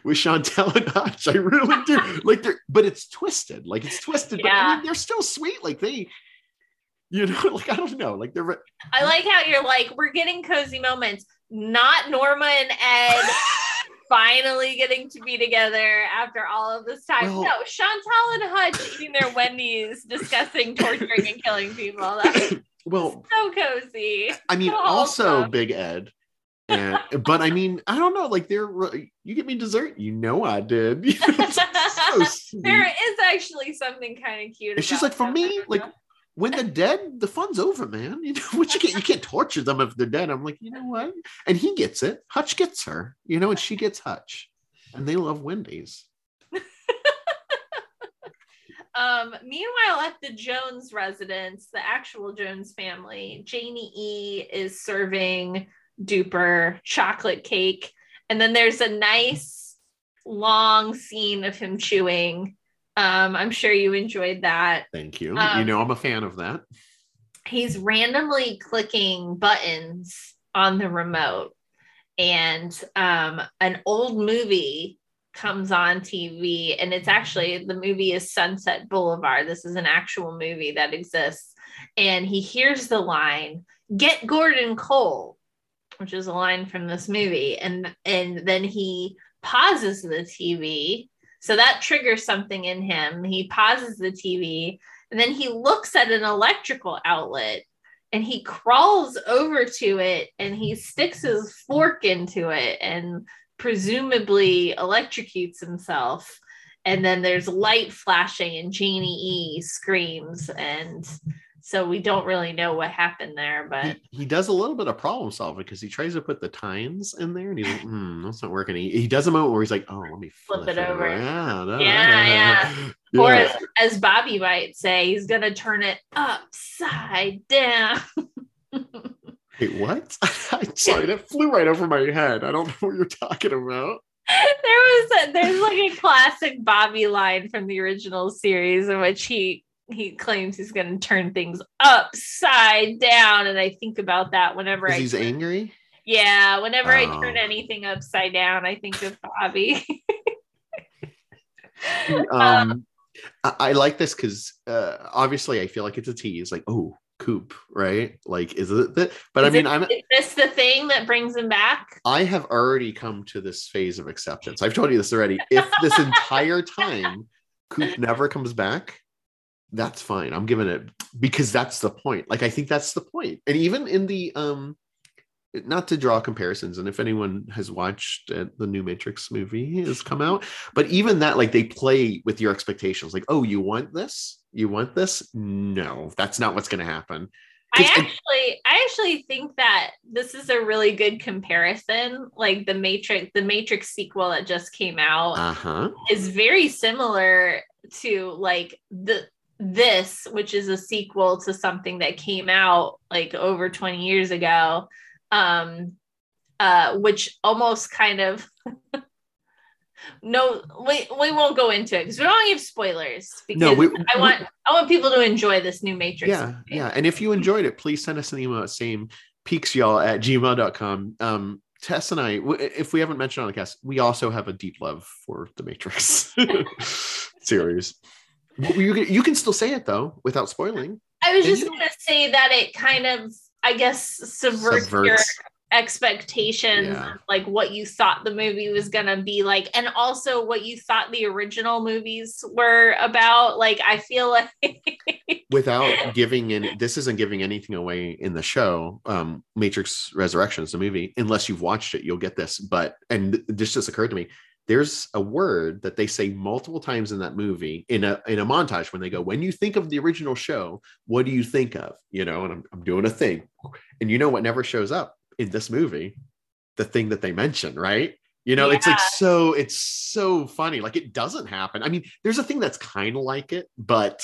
with Chantal and Hutch. I really do. like they're but it's twisted. Like it's twisted, but I mean they're still sweet. Like they, you know, like I don't know. Like they're I like how you're like, we're getting cozy moments, not Norma and Ed finally getting to be together after all of this time. Well- no, Chantal and Hutch eating their Wendy's, discussing torturing and killing people. That's well, so cozy. I mean, so also wholesome. Big Ed. And, but I mean, I don't know. Like they're you get me dessert, you know I did. You know, so. There is actually something kind of cute. And she's like, for me, like when they're dead, the fun's over, man. You know, what you can't you can't torture them if they're dead. I'm like, you know what? And he gets it. Hutch gets her, you know, and she gets Hutch. And they love Wendy's. Um, meanwhile, at the Jones residence, the actual Jones family, Janie E is serving Dougie chocolate cake. And then there's a nice long scene of him chewing. Um, I'm sure you enjoyed that. Thank you. you Um, know, I'm a fan of that. He's randomly clicking buttons on the remote, and um, an old movie comes on TV, and it's actually the movie is Sunset Boulevard. This is an actual movie that exists, and he hears the line, "Get Gordon Cole," which is a line from this movie, and and then he pauses the TV. So that triggers something in him. He pauses the TV and then he looks at an electrical outlet and he crawls over to it and he sticks his fork into it and presumably electrocutes himself. And then there's light flashing and Janie E screams. And so we don't really know what happened there, but He, he does a little bit of problem solving because he tries to put the tines in there and he's like, hmm, that's not working. He, he does a moment where he's like, oh, let me Flip flip, it over. Yeah, da- Yeah, yeah. or as, as Bobby might say, he's going to turn it upside down. Wait, what? I'm sorry, that flew right over my head. I don't know what you're talking about. there was a, there's like a classic Bobby line from the original series in which he he claims he's going to turn things upside down, and I think about that whenever I He's turn- angry. yeah, whenever I turn Oh. anything upside down, I think of Bobby. Um, I, I like this because uh, obviously I feel like it's a tease. Like, oh, Coop, right? Like, is it that? But I mean, it- I'm is this the thing that brings him back? I have already come to this phase of acceptance. I've told you this already. If this entire time Coop never comes back, that's fine. I'm giving it because that's the point. Like I think that's the point. And even in the um not to draw comparisons and if anyone has watched uh, the new matrix movie has come out but even that like they play with your expectations like oh you want this you want this no that's not what's going to happen i it- actually, I actually think that this is a really good comparison. Like the Matrix, the Matrix sequel that just came out uh-huh is very similar to like the this, which is a sequel to something that came out like over 20 years ago. Um, uh, which almost kind of no, we, we won't go into it because we don't want to give spoilers because No, we- I want I want people to enjoy this new Matrix. yeah movie. yeah and if you enjoyed it please send us an email at same peaks y'all at gmail.com um tess and I, if we haven't mentioned on the cast we also have a deep love for the matrix series you, can- you can still say it though without spoiling I was just gonna say that it kind of, I guess, subverts, your expectations, Yeah. like what you thought the movie was gonna be like, and also what you thought the original movies were about. Like, I feel like without giving any this isn't giving anything away in the show um matrix resurrections the movie unless you've watched it you'll get this but and this just occurred to me there's a word that they say multiple times in that movie in a in a montage when they go when you think of the original show what do you think of? You know and i'm, I'm doing a thing. And you know what never shows up in this movie? The thing that they mention right? You know it's like so it's so funny. Like it doesn't happen. I mean there's a thing that's kind of like it but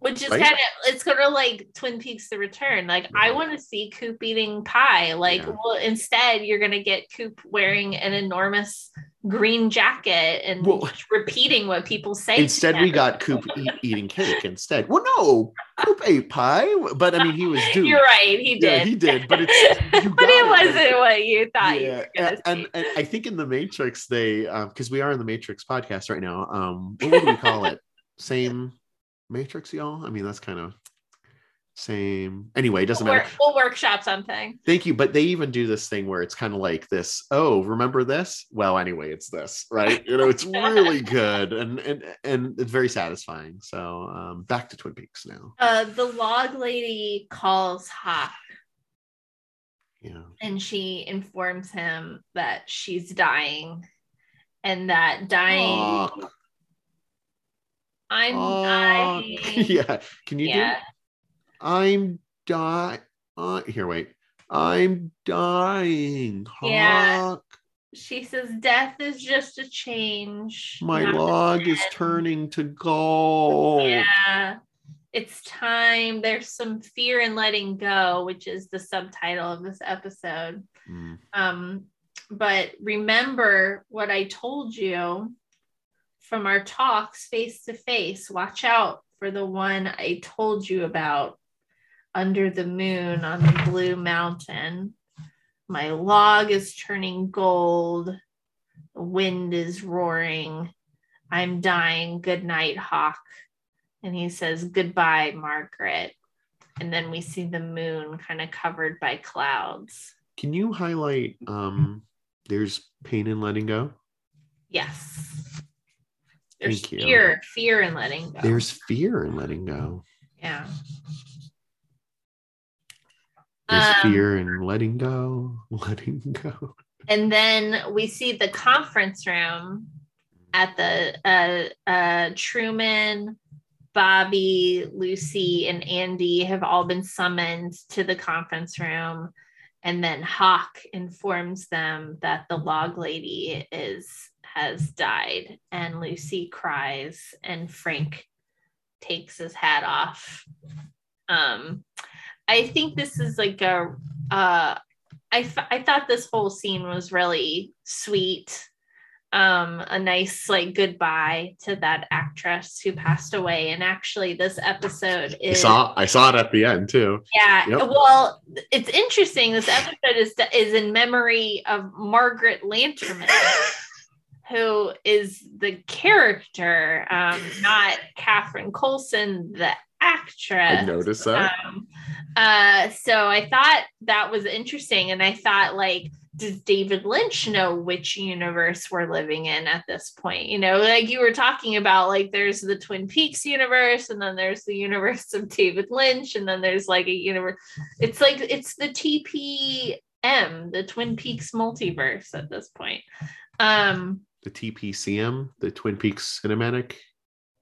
which is Right? kind of it's sort of like Twin Peaks: The Return. Like, I want to see Coop eating pie. Like, Yeah. well, instead you're gonna get Coop wearing an enormous green jacket and Well- repeating what people say. Instead, we got Coop eat, eating cake instead. Well, no, Coop ate pie, but I mean, he was due. You're right, he did. Yeah, he did, but it's but it it. wasn't what you thought yeah, gonna and, and, and I think in the Matrix, they because we are in the Matrix podcast right now. Um, what would we call it? Same Matrix, y'all. I mean, that's kind of same. Anyway, it doesn't we'll, matter. work, we'll workshop something. Thank you. But they even do this thing where it's kind of like this. Oh, remember this? Well, anyway, it's this, right? You know, it's really good and and and it's very satisfying. So um, back to Twin Peaks now. Uh, the log lady calls Hawk Yeah. and she informs him that she's dying and that dying, I'm aw. dying. yeah. Can you yeah. do? I'm dying. Uh, here, wait. I'm dying. Yeah. She says death is just a change. My log is turning to gold. Yeah. It's time. There's some fear in letting go, which is the subtitle of this episode. Mm. Um, but remember what I told you from our talks face to face. Watch out for the one I told you about under the moon on the blue mountain. My log is turning gold. The wind is roaring. I'm dying. Good night, Hawk. And he says, Goodbye, Margaret. And then we see the moon kind of covered by clouds. Can you highlight um there's pain in letting go? Yes. There's Thank you. fear, fear in letting go. There's fear in letting go. yeah. There's Um, fear in letting go, letting go. And then we see the conference room at the uh, uh, Truman, Bobby, Lucy, and Andy have all been summoned to the conference room. And then Hawk informs them that the log lady is has died, and Lucy cries, and Frank takes his hat off. Um, I think this is like a uh, I, th- I thought this whole scene was really sweet. um a nice like goodbye to that actress who passed away and actually this episode I is saw I saw it at the end too. yeah Yep. well it's interesting this episode is is in memory of margaret lanterman who is the character um not catherine coulson the actress I noticed that. um, uh, so I thought that was interesting, and I thought like, does David Lynch know which universe we're living in at this point? You know, like you were talking about, like there's the Twin Peaks universe, and then there's the universe of David Lynch, and then there's like a universe. It's like it's the TPM, the Twin Peaks multiverse at this point. Um, the TPCM, the Twin Peaks Cinematic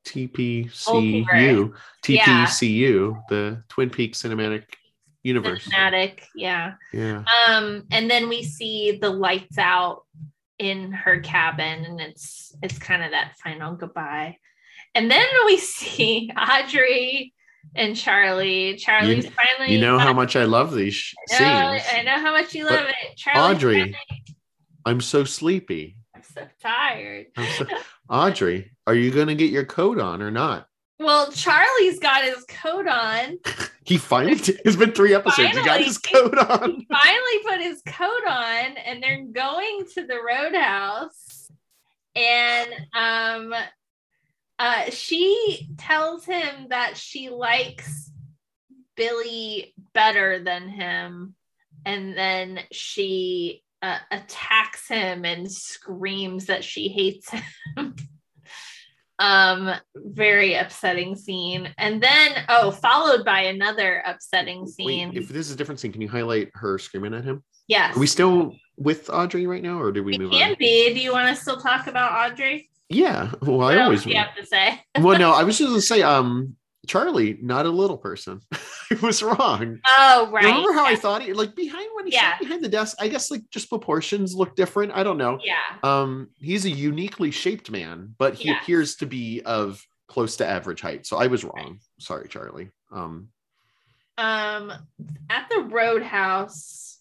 TPCU. Yeah. TPCU, the Twin Peaks Cinematic Universe. cinematic, yeah. Yeah. um and then we see the lights out in her cabin and it's it's kind of that final goodbye and then we see audrey and charlie charlie's finally You know how much I love these I know, scenes. I know how much you love it charlie Audrey, I'm so sleepy. So tired so- Audrey, are you going to get your coat on or not? well charlie's got his coat on He finally, it's been three episodes. He got his coat on. he finally put his coat on and they're going to the roadhouse and um uh she tells him that she likes billy better than him and then she uh, attacks him and screams that she hates him um very upsetting scene and then oh followed by another upsetting scene Wait, if this is a different scene, can you highlight her screaming at him? yes Are we still with Audrey right now, or did we We move can on? be. Do you want to still talk about Audrey? Yeah. Well, I else always do you have to say? well, no, I was just gonna say, um, Charlie, not a little person. I was wrong. Oh, right. Remember how I thought he like behind when he Yeah. sat behind the desk? I guess like just proportions look different. I don't know. Yeah. Um, he's a uniquely shaped man, but he Yeah. appears to be of close to average height. So I was wrong. Sorry, Charlie. Um, Um, at the Roadhouse,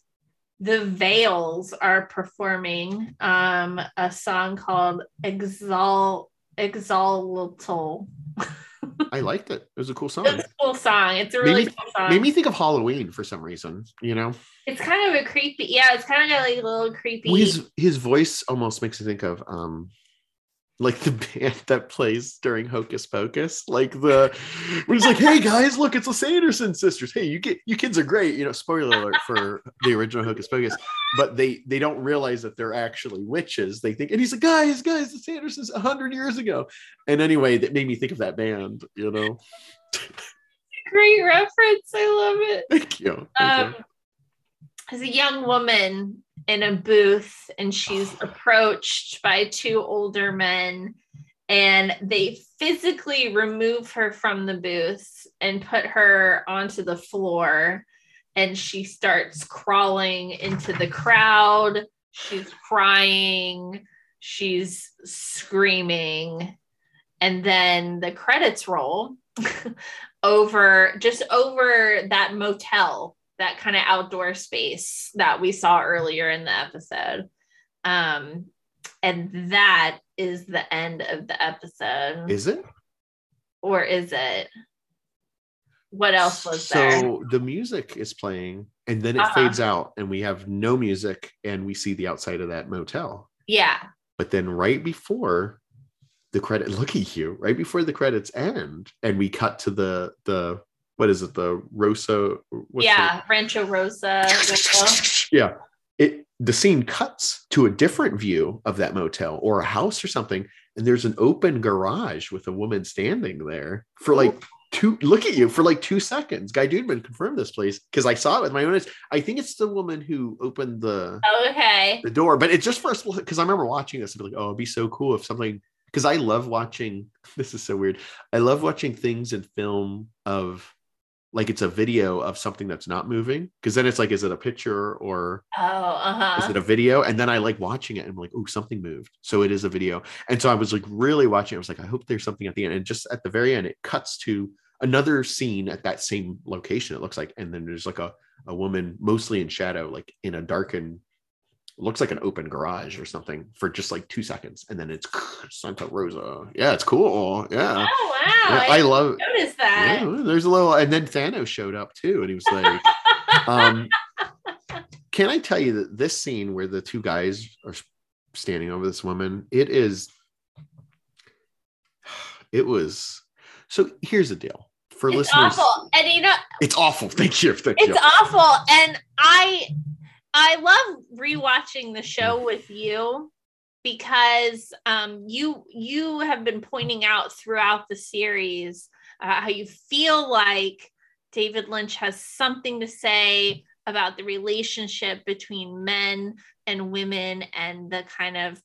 the Veils are performing um a song called Exalt Axolotl. I liked it. It was a cool song. It's a cool song. It's a really Maybe- cool song. Made me think of Halloween for some reason. You know, it's kind of a creepy. Yeah, it's kind of like a little creepy. Well, his his voice almost makes me think of um like the band that plays during Hocus Pocus, like the when he's like, "Hey guys, look, it's the Sanderson sisters. Hey, you get you kids are great." You know, spoiler alert for the original Hocus Pocus, but they they don't realize that they're actually witches. They think, and he's like, "Guys, guys, the Sandersons a hundred years ago." And anyway, that made me think of that band. You know, Great reference. I love it. thank you. Thank um, you. there's a young woman in a booth and she's approached by two older men and they physically remove her from the booth and put her onto the floor and she starts crawling into the crowd. She's crying. She's screaming. And then the credits roll over just over that motel that kind of outdoor space that we saw earlier in the episode. Um and that is the end of the episode. Is it? or is it what else was so there? So the music is playing and then it Uh-huh. fades out and we have no music and we see the outside of that motel. Yeah. But then right before the credit look at you right before the credits end and we cut to the the what is it the rosa what's yeah rancho rosa yeah. It the scene cuts to a different view of that motel or a house or something and there's an open garage with a woman standing there for like two look at you for like two seconds. Guy dudeman confirmed this place because i saw it with my own eyes. I think it's the woman who opened the okay. the door but it's just for us because i remember watching this and be like oh it'd be so cool if something because i love watching this is so weird. I love watching things in film of like it's a video of something that's not moving because then it's like is it a picture or oh uh-huh. is it a video? And then i like watching it and i'm like oh something moved. So it is a video. And so i was like really watching it. i was like i hope there's something at the end. And just at the very end it cuts to another scene at that same location it looks like and then there's like a, a woman mostly in shadow like in a darkened looks like an open garage or something for just like two seconds, and then it's Santa Rosa. Yeah, it's cool. Yeah. Oh wow! Yeah, I, love. Notice that. Yeah, there's a little, and then Thanos showed up too, and he was like, um, "Can I tell you that this scene where the two guys are standing over this woman, it is, it was." So here's the deal for it's listeners. awful, and you know It's awful. Thank you. Thank it's you. awful, and I I love rewatching the show with you because um, you you have been pointing out throughout the series uh, how you feel like David Lynch has something to say about the relationship between men and women and the kind of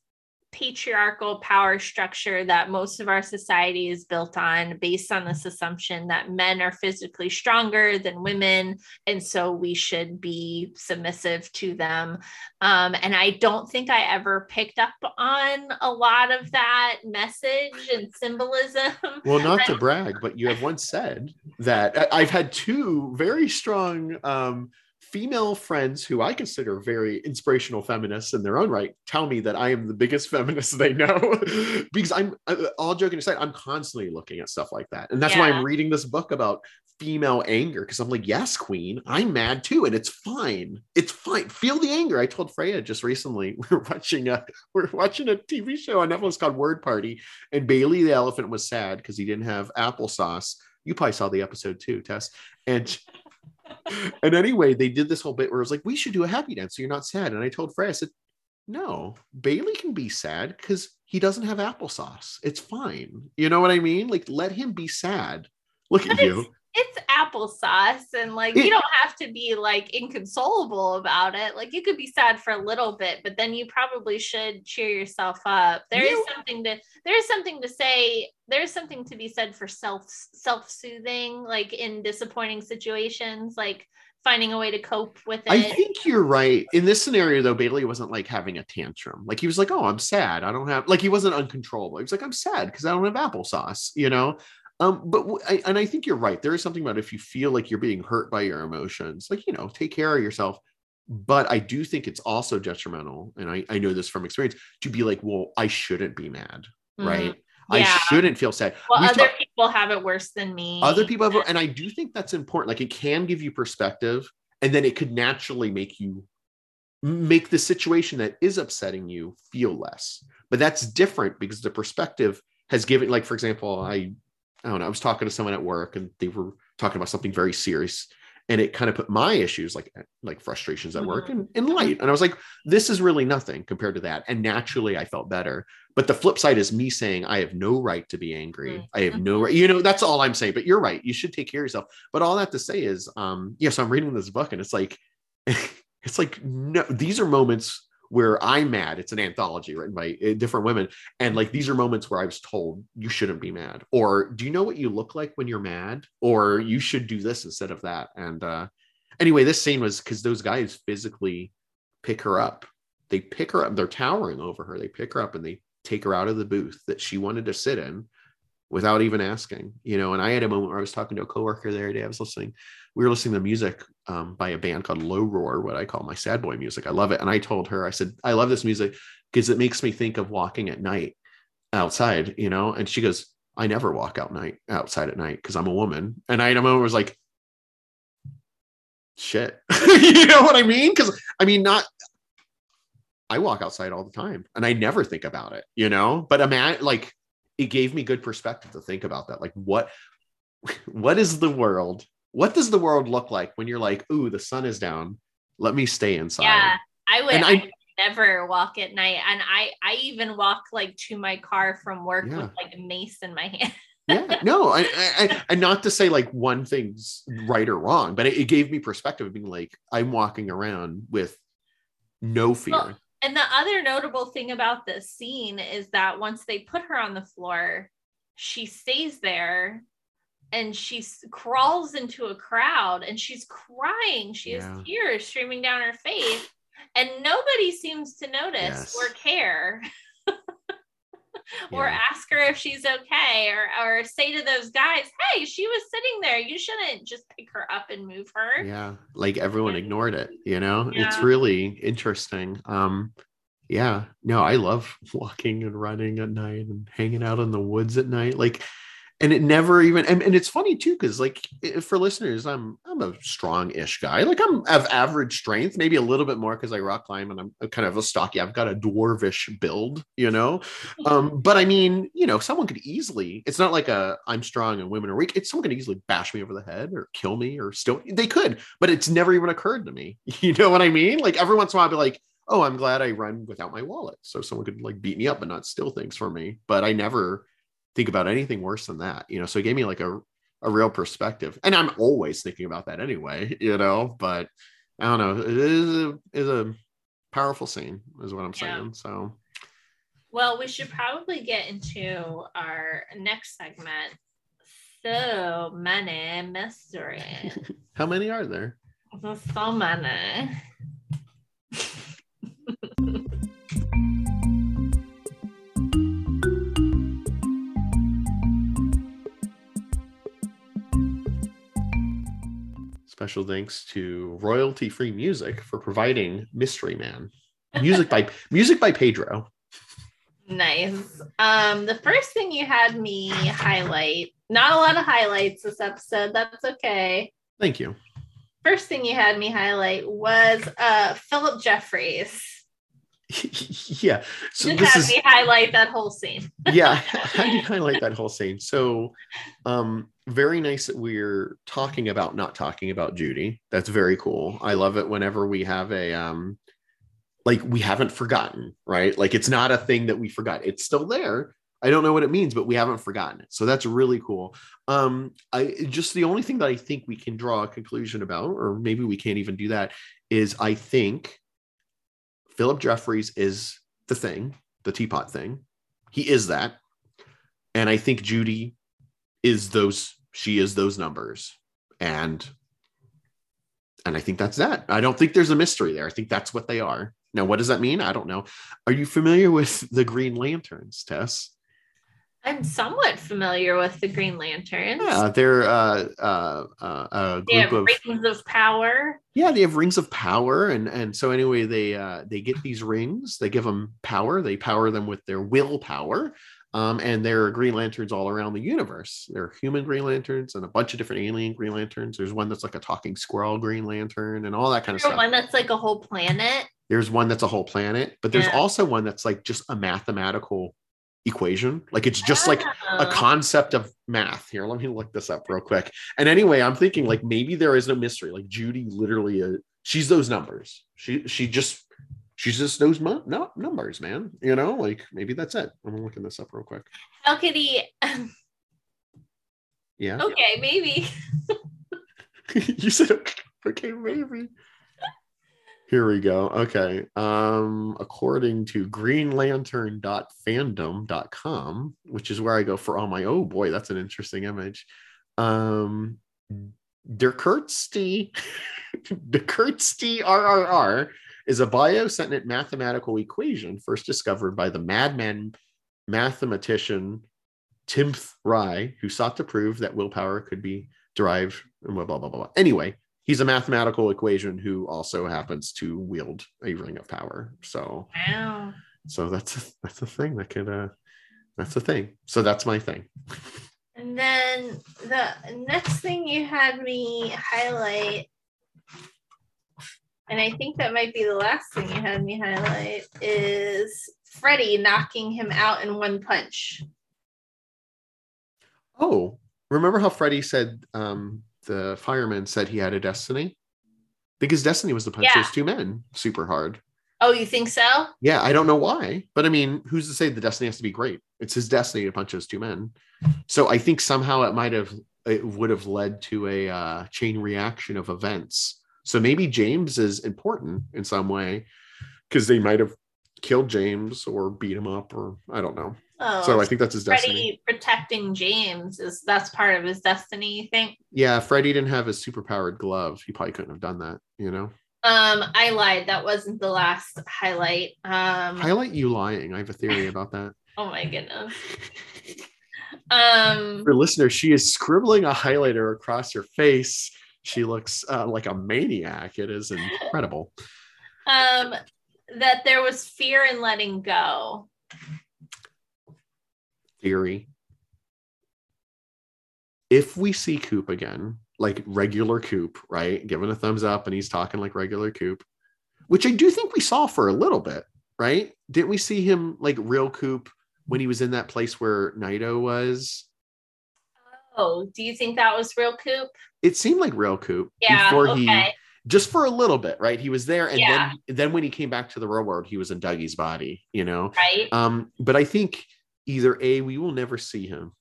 patriarchal power structure that most of our society is built on based on this assumption that men are physically stronger than women and so we should be submissive to them. Um, and i don't think i ever picked up on a lot of that message and symbolism. Well, not to brag, but you have once said that I- I've had two very strong um, female friends who I consider very inspirational feminists in their own right tell me that I am the biggest feminist they know because I'm uh, all joking aside, I'm constantly looking at stuff like that. And that's why I'm reading this book about female anger because I'm like, yes, queen, I'm mad too. And it's fine. It's fine. Feel the anger. I told Freya just recently, we're watching a we're watching a TV show on Netflix called Word Party, and Bailey the elephant was sad because he didn't have applesauce. You probably saw the episode too, Tess. And and anyway, they did this whole bit where it was like, we should do a happy dance so you're not sad. And I told Freya, I said, no, Bailey can be sad because he doesn't have applesauce. It's fine. You know what I mean? Like, let him be sad. Look at But you. It's applesauce and like you don't have to be like inconsolable about it like you could be sad for a little bit but then you probably should cheer yourself up There is You- something to there's something to say there's something to be said for self self-soothing like in disappointing situations like finding a way to cope with it I think you're right. In this scenario, though, Bailey wasn't like having a tantrum. Like he was like, "Oh, I'm sad. I don't have." Like he wasn't uncontrollable. He was like, "I'm sad because I don't have applesauce." You know. Um, but I, and I think you're right. There is something about if you feel like you're being hurt by your emotions, like you know, take care of yourself. But I do think it's also detrimental, and I, I know this from experience, to be like, well, I shouldn't be mad, Mhm. right? I shouldn't feel sad. well We've other people have it worse than me other people have and i do think that's important like it can give you perspective and then it could naturally make you make the situation that is upsetting you feel less but that's different because the perspective has given like for example i i don't know i was talking to someone at work and they were talking about something very serious and it kind of put my issues like like frustrations at work in, in light. And i was like this is really nothing compared to that. And naturally i felt better. But the flip side is me saying i have no right to be angry. Mm. i have no right you know that's all i'm saying but you're right you should take care of yourself. But all that to say is um yeah so i'm reading this book and it's like it's like no these are moments where i'm mad it's an anthology written by uh, different women and like these are moments where i was told you shouldn't be mad or do you know what you look like when you're mad? or you should do this instead of that and uh anyway this scene was because those guys physically pick her up. They pick her up they're towering over her they pick her up and they take her out of the booth that she wanted to sit in without even asking you know and i had a moment where i was talking to a coworker the other day i was listening we were listening to music um, by a band called low roar what i call my sad boy music. I love it. And i told her i said i love this music because it makes me think of walking at night outside you know? And she goes i never walk out night outside at night because i'm a woman. And i had a moment was like shit. You know what i mean? Because i mean not i walk outside all the time and i never think about it you know? But imagine like it gave me good perspective to think about that. Like what what is the world what does the world look like when you're like ooh the sun is down. Let me stay inside. Yeah i would And I, never walk at night and i i even walk like to my car from work Yeah. with like a mace in my hand. Yeah no I, I, I and not to say like one thing's right or wrong but it, it gave me perspective of being like i'm walking around with no fear. Well, And the other notable thing about this scene is that once they put her on the floor, she stays there and she crawls into a crowd and she's crying. She Yeah. has tears streaming down her face, and nobody seems to notice Yes. or care. or ask her if she's okay or or say to those guys hey she was sitting there you shouldn't just pick her up and move her yeah like everyone ignored it you know it's really interesting um yeah no i love walking and running at night and hanging out in the woods at night like and it never even and, and it's funny too because like for listeners i'm i'm a strong-ish guy. Like i'm of average strength maybe a little bit more because i rock climb and i'm kind of a stocky i've got a dwarvish build you know? Um but i mean you know someone could easily it's not like a i'm strong and women are weak. It's someone could easily bash me over the head or kill me or still they could but it's never even occurred to me. You know what i mean? Like every once in a while i'll be like oh i'm glad i run without my wallet. So someone could like beat me up but not steal things from me but i never think about anything worse than that you know? So it gave me like a a real perspective and i'm always thinking about that anyway you know? But i don't know it is a, is a powerful scene is what i'm Yeah. saying so. Well we should probably get into our next segment. So many mysteries. How many are there? So many Special thanks to royalty free music for providing Mystery Man. Music by music by Pedro. Nice. Um, the first thing you had me highlight, not a lot of highlights this episode. That's okay. Thank you. First thing you had me highlight was uh Philip Jeffries. yeah. So Just this had is me highlight that whole scene. yeah. How do you highlight that whole scene? So um very nice that we're talking about not talking about Judy. That's very cool. I love it whenever we have a um like we haven't forgotten, right? Like it's not a thing that we forgot. It's still there. I don't know what it means, but we haven't forgotten it. So that's really cool. Um, I just the only thing that I think we can draw a conclusion about, or maybe we can't even do that, is I think Philip Jeffries is the thing, the teapot thing. He is that. And I think Judy is those, she is those numbers. And and I think that's that. I don't think there's a mystery there. I think that's what they are. Now, what does that mean? I don't know. Are you familiar with the Green Lanterns, Tess? I'm somewhat familiar with the Green Lanterns. Yeah, they're uh, uh, uh, a they have group of rings of power. yeah, they have rings of power, and and so anyway, they uh, they get these rings. They give them power. They power them with their willpower. Um, and there are Green Lanterns all around the universe. There are human Green Lanterns and a bunch of different alien Green Lanterns. There's one that's like a talking squirrel Green Lantern and all that kind of stuff. one that's like a whole planet. There's one that's a whole planet, but there's Yeah. also one that's like just a mathematical equation. Like it's just like a concept of math. Here, let me look this up real quick. And anyway, I'm thinking like maybe there is no mystery. Like Judy literally, uh, she's those numbers. She she just she's just those mu- no, numbers, man. You know, like maybe that's it. I'm looking this up real quick. How could he? Yeah, okay, maybe. you said okay, maybe. Here we go. Okay. Um, according to greenlantern.fandom.com, which is where I go for all my oh boy, that's an interesting image. Um Dkrtzy Dkrtzy RRR is a biosentient mathematical equation first discovered by the madman mathematician Timth Rai, who sought to prove that willpower could be derived blah blah blah. blah. Anyway, he's a mathematical equation who also happens to wield a ring of power. So Wow. so that's a, that's a thing that could uh that's a thing. So that's my thing. And then the next thing you had me highlight, and I think that might be the last thing you had me highlight, is Freddy knocking him out in one punch. Oh, remember how Freddie said um the fireman said he had a destiny? Because destiny was to punch Yeah. those two men super hard. Oh, you think so? Yeah, I don't know why, but I mean, who's to say the destiny has to be great? It's his destiny to punch those two men. So I think somehow it might have it would have led to a uh, chain reaction of events. So maybe James is important in some way because they might have killed James or beat him up or I don't know. Oh, So I think that's his destiny. Freddy protecting James is that's part of his destiny. You think? Yeah, Freddy didn't have his superpowered glove. He probably couldn't have done that, you know. Um, I lied. That wasn't the last highlight. Um, Highlight you lying. I have a theory about that. Oh my goodness. Um, For listeners, she is scribbling a highlighter across her face. She looks uh, like a maniac. It is incredible. um, that there was fear in letting go. Theory. If we see Coop again, like regular Coop, right? Giving a thumbs up and he's talking like regular Coop, which I do think we saw for a little bit, right? Didn't we see him like real Coop when he was in that place where Naido was? Oh, do you think that was real Coop? It seemed like real Coop Yeah. before okay. he just for a little bit, right? He was there, and Yeah. then then when he came back to the real world, he was in Dougie's body, you know. right. Um, but I think either A, we will never see him,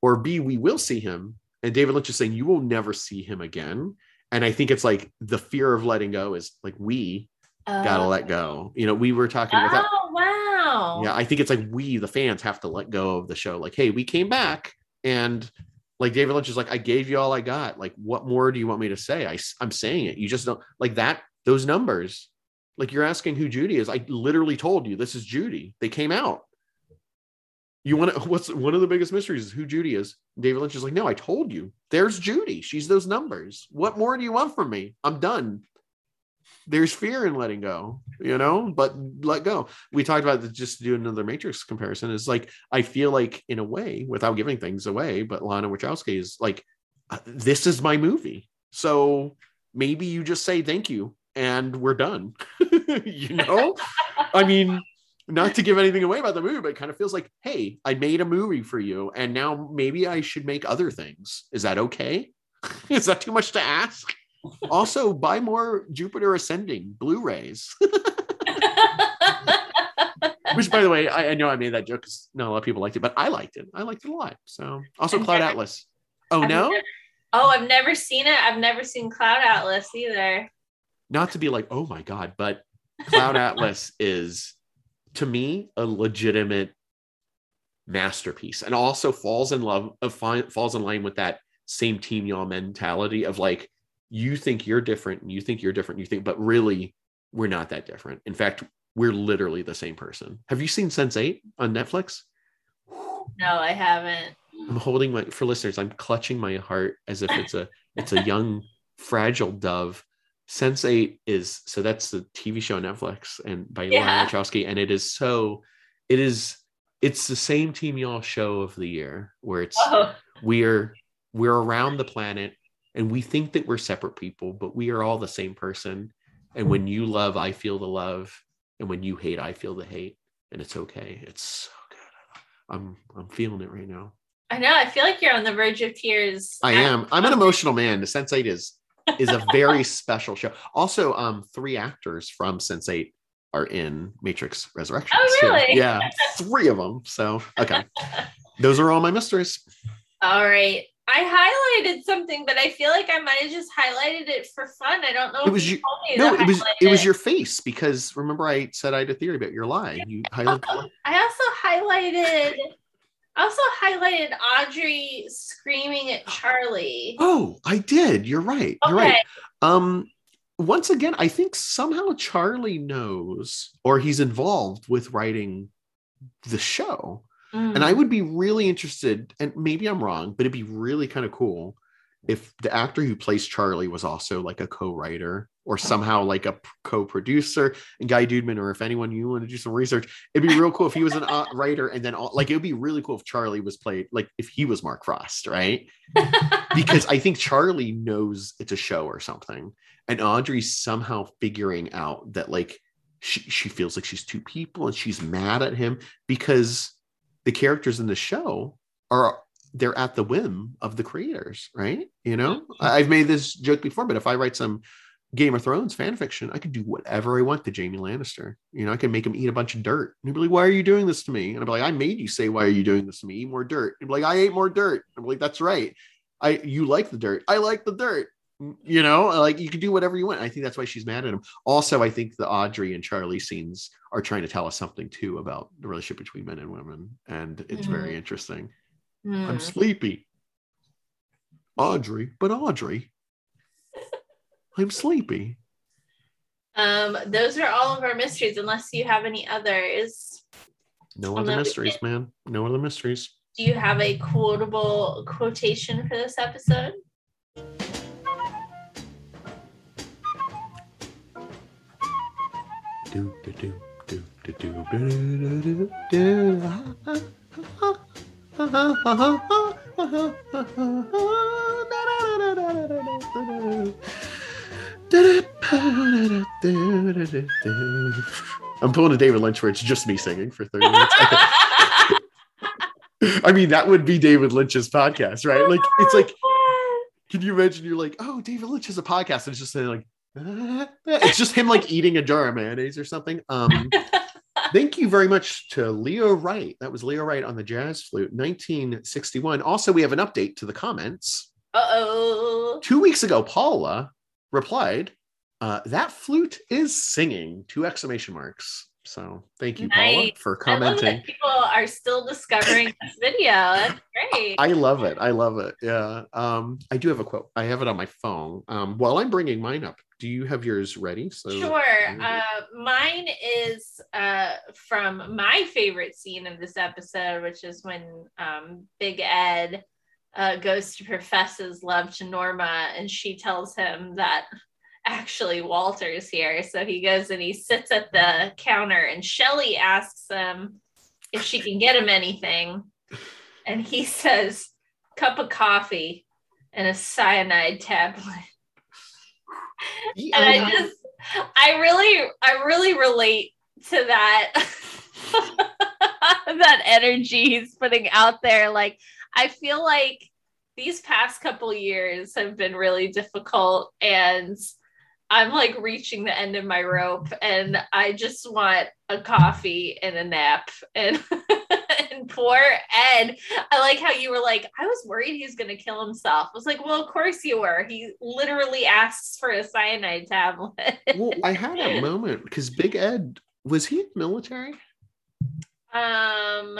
or B, we will see him. And David Lynch is saying you will never see him again. And I think it's like the fear of letting go is like we gotta let go. You know, we were talking about that. Oh wow. Yeah, I think it's like we, the fans, have to let go of the show. Like, hey, we came back, and like David Lynch is like, I gave you all I got. Like, what more do you want me to say? I, I'm saying it. You just don't like that. Those numbers, like you're asking who Judy is. I literally told you this is Judy. They came out. You want to? What's one of the biggest mysteries is who Judy is. David Lynch is like, no, I told you. There's Judy. She's those numbers. What more do you want from me? I'm done. There's fear in letting go, you know, but let go we talked about just to do another matrix comparison is like i feel like in a way without giving things away but lana wachowski is like uh, this is my movie so maybe you just say thank you and we're done you know i mean not to give anything away about the movie but it kind of feels like hey i made a movie for you and now maybe i should make other things. Is that okay? Is that too much to ask? Also buy more jupiter ascending blu-rays. Which by the way I, I know i made that joke because not a lot of people liked it but i liked it. I liked it a lot. So also I've cloud never- atlas. Oh I've no? never- oh, I've never seen it. I've never seen Cloud Atlas either. not to be like oh my god but cloud atlas is to me a legitimate masterpiece and also falls in love uh, of falls in line with that same team y'all mentality of like you think you're different and you think you're different you think but really we're not that different in fact we're literally the same person have you seen sense 8 on netflix No, I haven't. I'm holding my for listeners. I'm clutching my heart as if it's a it's a young fragile dove. Sense Eight is so that's the TV show on Netflix and by Yeah. Lana Wachowski, and it is so it is it's the same team y'all show of the year where it's Oh, we're we're around the planet and we think that we're separate people, but we are all the same person. And when you love, I feel the love, and when you hate, I feel the hate, and it's okay. It's so good. I'm I'm feeling it right now. I know. I feel like you're on the verge of tears. I am. I'm an um, emotional man. The Sense Eight is is a very special show. Also, um, three actors from Sense Eight are in Matrix Resurrection. Oh, really? Yeah, three of them. So okay, those are all my mysteries. All right. I highlighted something, but I feel like I might have just highlighted it for fun. I don't know. It if was you you- told me No, it was it was your face because remember I said I had a theory about your lie. You highlighted. I also highlighted. I also highlighted Audrey screaming at Charlie. Oh, I did. You're right. You're right. Um, once again, I think somehow Charlie knows or he's involved with writing the show. Mm. And I would be really interested, and maybe I'm wrong, but it'd be really kind of cool if the actor who plays Charlie was also like a co-writer or somehow like a co-producer. And Guy Dudeman, or if anyone you want to do some research, it'd be real cool if he was an uh, writer, and then all, like it would be really cool if Charlie was played like if he was Mark Frost, right? because I think Charlie knows it's a show or something, and Audrey's somehow figuring out that like she she feels like she's two people and she's mad at him because the characters in the show are they're at the whim of the creators, right? You know, I've made this joke before, but if I write some Game of Thrones fan fiction, I could do whatever I want to Jamie Lannister. You know, I can make him eat a bunch of dirt. And he'd be like, Why are you doing this to me? And I'd be like, I made you say, Why are you doing this to me? Eat more dirt. And be like, I ate more dirt. I'm like, That's right. I you like the dirt. I like the dirt. Mm, you know, like you can do whatever you want. I think that's why she's mad at him. Also, I think the Audrey and Charlie scenes are trying to tell us something too about the relationship between men and women. And it's very mm-hmm. interesting. Hmm. I'm sleepy. Audrey, but Audrey. I'm sleepy. Um, those are all of our mysteries, unless you have any others. No other mysteries, did- man. No other mysteries. Do you have a quotable quotation for this episode? Do, do, do, do, do, do, do, do, do, do. I'm pulling a David Lynch where it's just me singing for 30 minutes. I, mean, that would be David Lynch's podcast, right? Like, it's like, can you imagine? You're like, oh, David Lynch has a podcast, and it's just like, it's just him like eating a jar of mayonnaise or something. Um, thank you very much to Leo Wright. That was Leo Wright on the jazz flute, 1961. Also, we have an update to the comments. Uh oh. Two weeks ago, Paula replied, uh, "That flute is singing!" Two exclamation marks. So thank you, Paula, Nice. for I love commenting. people are still discovering this video. That's great. I love it. I love it. Yeah. Um, I do have a quote. I have it on my phone. Um, while I'm bringing mine up, do you have yours ready? So Sure. Uh, mine is uh, from my favorite scene of this episode, which is when um, Big Ed uh, goes to profess his love to Norma, and she tells him that actually Walter's here. So he goes and he sits at the counter, and Shelly asks him if she can get him anything, and he says, "Cup of coffee and a cyanide tablet." And I just I really I really relate to that that energy he's putting out there. Like I feel like these past couple years have been really difficult and I'm like reaching the end of my rope and I just want a coffee and a nap and and poor Ed. I like how you were like I was worried he was going to kill himself. I was like well of course you were. He literally asks for a cyanide tablet. Well, I had a moment because Big Ed was he military? um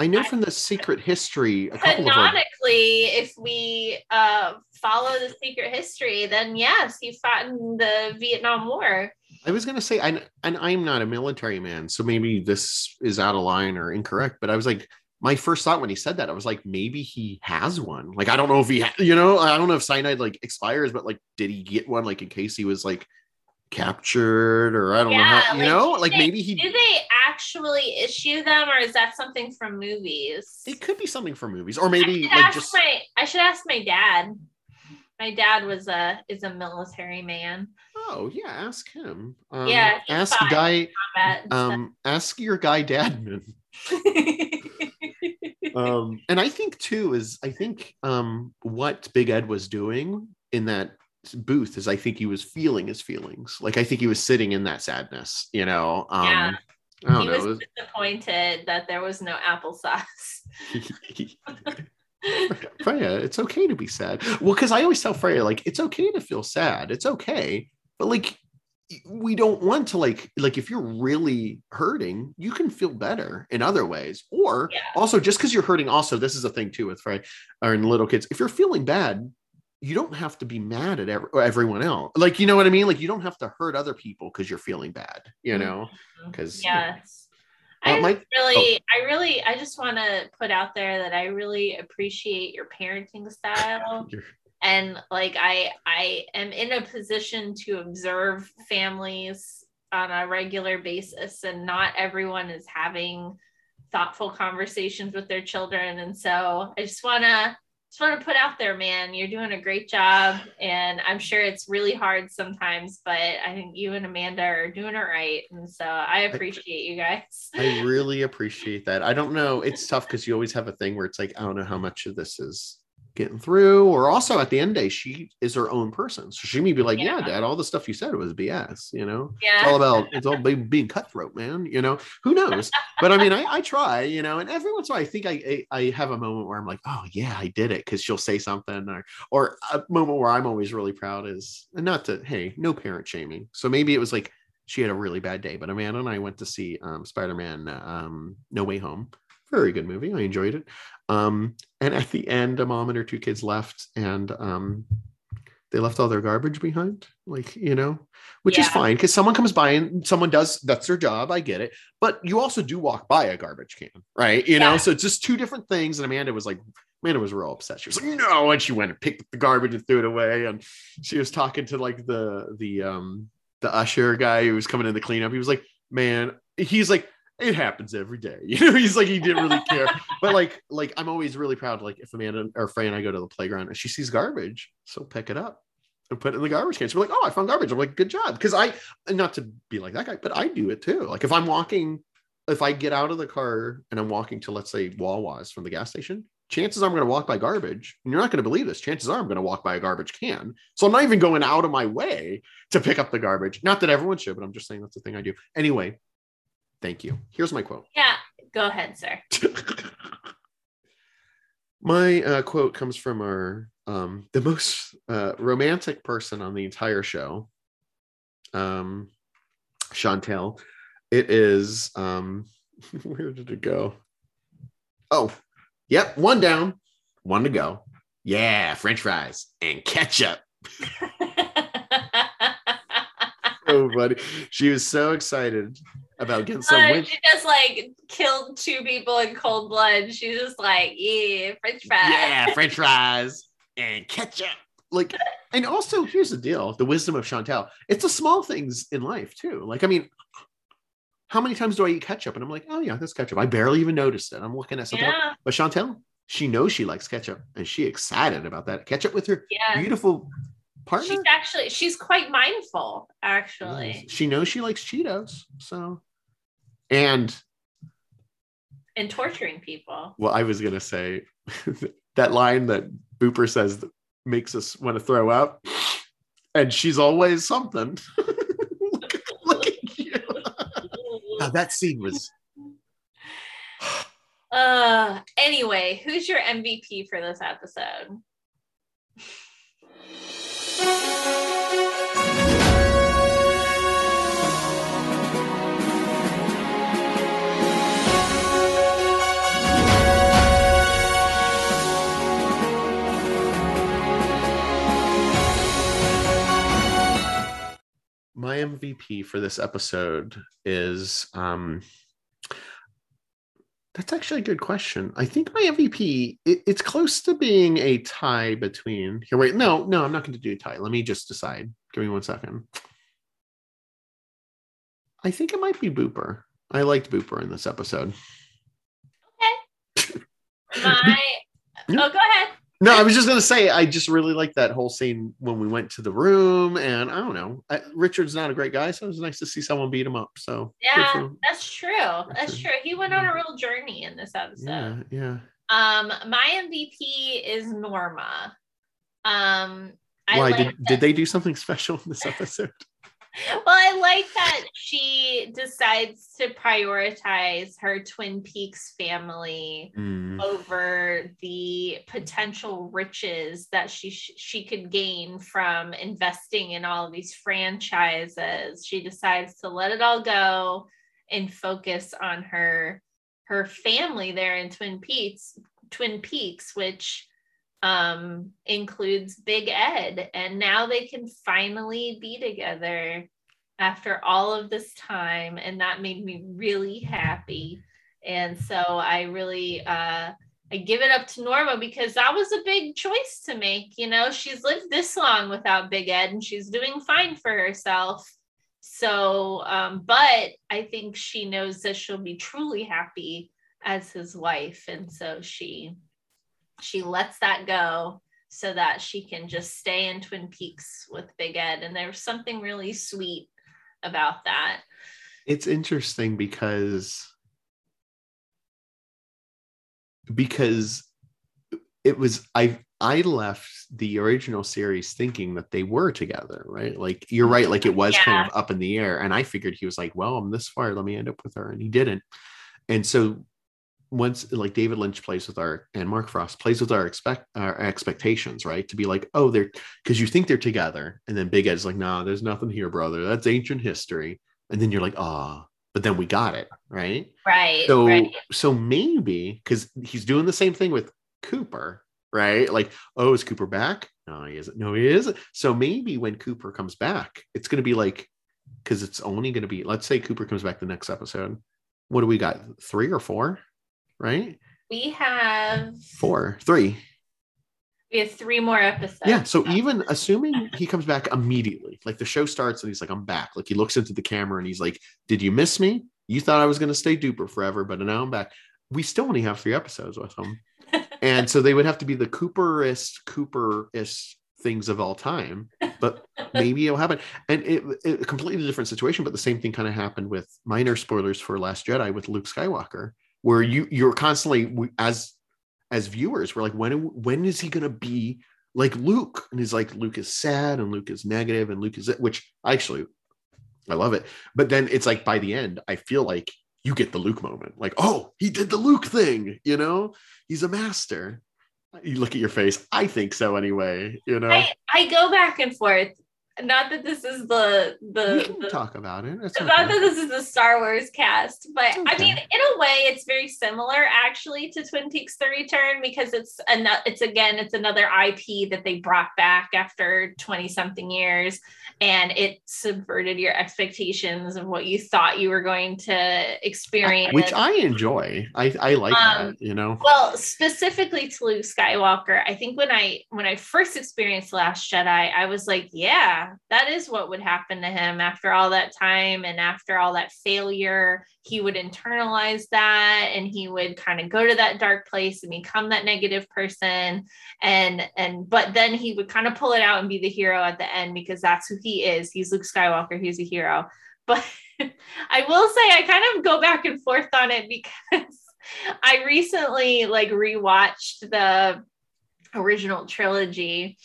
I know from the secret history a couple of our, canonically if we uh follow the secret history then yes he fought in the Vietnam War I was gonna say I and I'm not a military man, so maybe this is out of line or incorrect, but I was like my first thought when he said that, I was like, maybe he has one. Like, I don't know if he, ha- you know, I don't know if cyanide like expires, but like, did he get one like in case he was like captured or I don't know how, you like, know, like they- maybe he, do they actually issue them or is that something from movies? It could be something from movies or maybe like just, my I should ask my dad. My dad was a is a military man oh yeah, ask him. Um, Yeah, ask fine. guy, um, ask your guy Dadman. um and i think too is i think um what big ed was doing in that booth is i think he was feeling his feelings like i think he was sitting in that sadness you know um Yeah. i don't he know was disappointed that there was no applesauce freya it's okay to be sad well because i always tell freya like it's okay to feel sad it's okay but like we don't want to like like if you're really hurting you can feel better in other ways. Or Yeah. also just because you're hurting also this is a thing too with right or in little kids if you're feeling bad you don't have to be mad at every, everyone else. Like you know what i mean? Like you don't have to hurt other people because you're feeling bad you mm-hmm. know? 'Cause, you know, yes I my- really, oh. I really, I just want to put out there that I really appreciate your parenting style. and like i i am in a position to observe families on a regular basis and not everyone is having thoughtful conversations with their children and so i just want to just want to put out there man you're doing a great job and i'm sure it's really hard sometimes but i think you and amanda are doing it right and so i appreciate you guys I really appreciate that. I don't know. It's tough because you always have a thing where it's like, I don't know how much of this is getting through. Or also at the end of the day, she is her own person. So she may be like, yeah, Yeah. dad, all the stuff you said was BS, you know? yeah It's all about it's all being cutthroat, man. You know, who knows? But I mean, I, I try, you know, and every once in a while I think I, I I have a moment where I'm like, oh yeah, I did it because she'll say something, or or a moment where I'm always really proud is and not to hey, no parent shaming. So maybe it was like she had a really bad day, but Amanda and I went to see um, Spider-Man um, No Way Home. Very good movie. I enjoyed it. Um, and at the end, a mom and her two kids left, and um, they left all their garbage behind like you know which is fine because someone comes by and someone does that's their job. I get it. But you also do walk by a garbage can right? You know so it's just two different things. And amanda was like amanda was real upset. She was like no and she went and picked up the garbage and threw it away. And she was talking to like the the um the usher guy who was coming in to clean up. He was like man he's like it happens every day. You know he's like he didn't really care. But like like i'm always really proud like if amanda or frey and i go to the playground and she sees garbage she'll pick it up and put it in the garbage can she'll be like oh i found garbage. I'm like good job. Because i not to be like that guy but i do it too. Like if i'm walking if i get out of the car and i'm walking to let's say wawa's from the gas station chances are i'm going to walk by garbage and you're not going to believe this chances are i'm going to walk by a garbage can. So i'm not even going out of my way to pick up the garbage. Not that everyone should but i'm just saying that's the thing i do. Anyway thank you here's my quote Yeah, go ahead, sir. My uh, quote comes from our um, the most uh, romantic person on the entire show, um, Chantal. It is um, where did it go? Oh, yep, one down, one to go. Yeah, French fries and ketchup. So funny. She was so excited about getting some. Uh, win- she just like killed two people in cold blood. She's just like, yeah, French fries. yeah, French fries and ketchup. Like, and also here's the deal: the wisdom of Chantal. It's the small things in life too. Like, I mean, how many times do I eat ketchup? And I'm like, oh yeah, that's ketchup. I barely even noticed it. I'm looking at something, else. Yeah, but Chantal, she knows she likes ketchup, and she excited about that ketchup with her yeah. beautiful partner. She's actually she's quite mindful, actually, She knows she likes Cheetos, so. And and torturing people. well, I was gonna say that line that Booper says that makes us want to throw up, and she's always something. look, look at you. Now, that scene was Uh anyway, who's your MVP for this episode? my MVP for this episode is um that's actually a good question. I think my MVP it- it's close to being a tie between here. Wait, no, no, I'm not going to do a tie. Let me just decide. Give me one second. I think it might be Booper. I liked Booper in this episode. Okay. My oh go ahead. No, I was just gonna say I just really like that whole scene when we went to the room, and I don't know. I, Richard's not a great guy, so it was nice to see someone beat him up. So Yeah, that's true. That's true. He went on a real journey in this episode. yeah, yeah. Um, my MVP is Norma. Um, I Why like did that- did they do something special in this episode? Well, I like that she decides to prioritize her Twin Peaks family Mm, over the potential riches that she she could gain from investing in all of these franchises. She decides to let it all go and focus on her her family there in Twin Peaks, Twin Peaks, which um includes Big Ed and now they can finally be together after all of this time and that made me really happy and so I really uh I give it up to Norma because that was a big choice to make. You know, she's lived this long without Big Ed and she's doing fine for herself. So, um, but I think she knows that she'll be truly happy as his wife. And so she she lets that go so that she can just stay in Twin Peaks with Big Ed. And there's something really sweet about that. it's interesting because because it was I I left the original series thinking that they were together, right? Like you're right, like it was kind of up in the air, and I figured he was like, "Well, I'm this far, let me end up with her," and he didn't. And so once like David Lynch plays with our and Mark Frost plays with our expect our expectations, right? To be like, oh, they're because you think they're together, and then Big Ed's like, nah, there's nothing here, brother. That's ancient history. And then you're like, ah, but then we got it, right? Right. So right. so maybe because he's doing the same thing with Cooper, right? Like, oh, is Cooper back? No, he isn't. No, he isn't. So maybe when Cooper comes back, it's going to be like, because it's only going to be, let's say Cooper comes back the next episode. What do we got? Three or four? Right? We have Four, three. we have three more episodes. Yeah. So even assuming he comes back immediately, like the show starts and he's like, I'm back. Like he looks into the camera and he's like, Did you miss me? You thought I was going to stay duper forever, but now I'm back. We still only have three episodes with him. and so they would have to be the Cooperist, Cooperist things of all time. But maybe it'll happen. And it, it completely different situation, but the same thing kind of happened with minor spoilers for Last Jedi with Luke Skywalker, where you you're constantly as as viewers, we're like, when when is he gonna be like Luke? And he's like, Luke is sad and Luke is negative and Luke is which actually I love it. But then it's like by the end, I feel like you get the Luke moment. Like, oh, he did the Luke thing, you know? He's a master. You look at your face. I think so anyway, you know. I, I go back and forth. Not that this is the the, the talk about it. It's not okay. that this is the Star Wars cast, but I mean, in a way, it's very similar actually to Twin Peaks: The Return because it's an, it's again, it's another IP that they brought back after twenty something years, and it subverted your expectations of what you thought you were going to experience. Which I enjoy. I, I like Um, that, you know. well specifically to luke skywalker i think when i when i first experienced last jedi i was like yeah that is what would happen to him after all that time and after all that failure. He would internalize that and he would kind of go to that dark place and become that negative person. And and but then he would kind of pull it out and be the hero at the end because that's who he is. He's luke skywalker. He's a hero. But i will say i kind of go back and forth on it because I recently like rewatched the original trilogy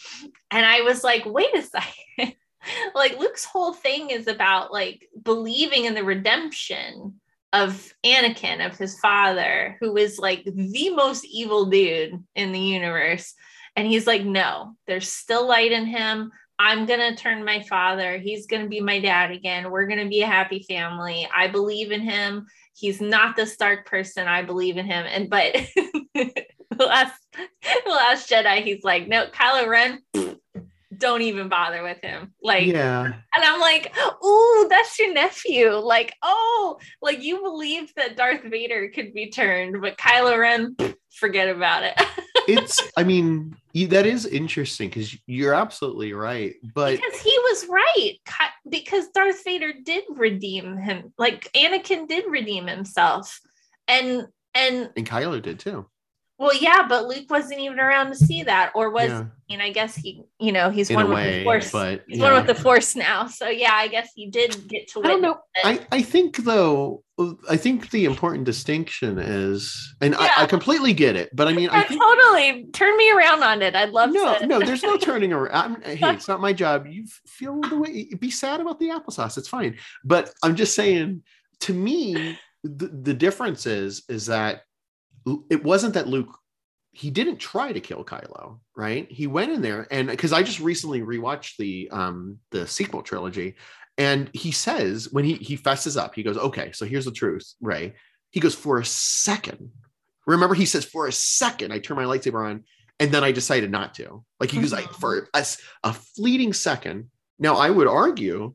and I was like, wait a second. like Luke's whole thing is about like believing in the redemption of Anakin, of his father, who is like the most evil dude in the universe. And he's like, no, there's still light in him. I'm going to turn my father. He's going to be my dad again. We're going to be a happy family. I believe in him he's not the Stark person. I believe in him. And but the last the last Jedi, he's like, no, Kylo Ren, don't even bother with him. Like, yeah. and I'm like, ooh, that's your nephew. Like, oh, like you believe that Darth Vader could be turned, but Kylo Ren, forget about it. It's I mean, you- that is interesting because you're absolutely right. But because he was right. Because Darth Vader did redeem him. Like Anakin did redeem himself. And and and Kylo did too. Well, yeah, but Luke wasn't even around to see that, or was? Yeah. I mean, I guess he, you know, he's In one with way, the force. but he's yeah. one with the force now. So yeah, I guess he did get to I don't know. it. I, I think though, I think the important distinction is, and I, I completely get it, but I mean, I think totally turn me around on it. I'd love no, to. no, there's no turning around. I'm, hey, it's not my job. You feel the way, be sad about the applesauce. It's fine. But I'm just saying, to me, the, the difference is, is that it wasn't that Luke, he didn't try to kill Kylo, right? He went in there and because I just recently rewatched the um the sequel trilogy, and he says when he he fesses up, he goes, "Okay, so here's the truth, Rey." He goes, "For a second, remember he says for a second I turn my lightsaber on and then I decided not to. Like he was like Mhm. for a fleeting second. Now I would argue,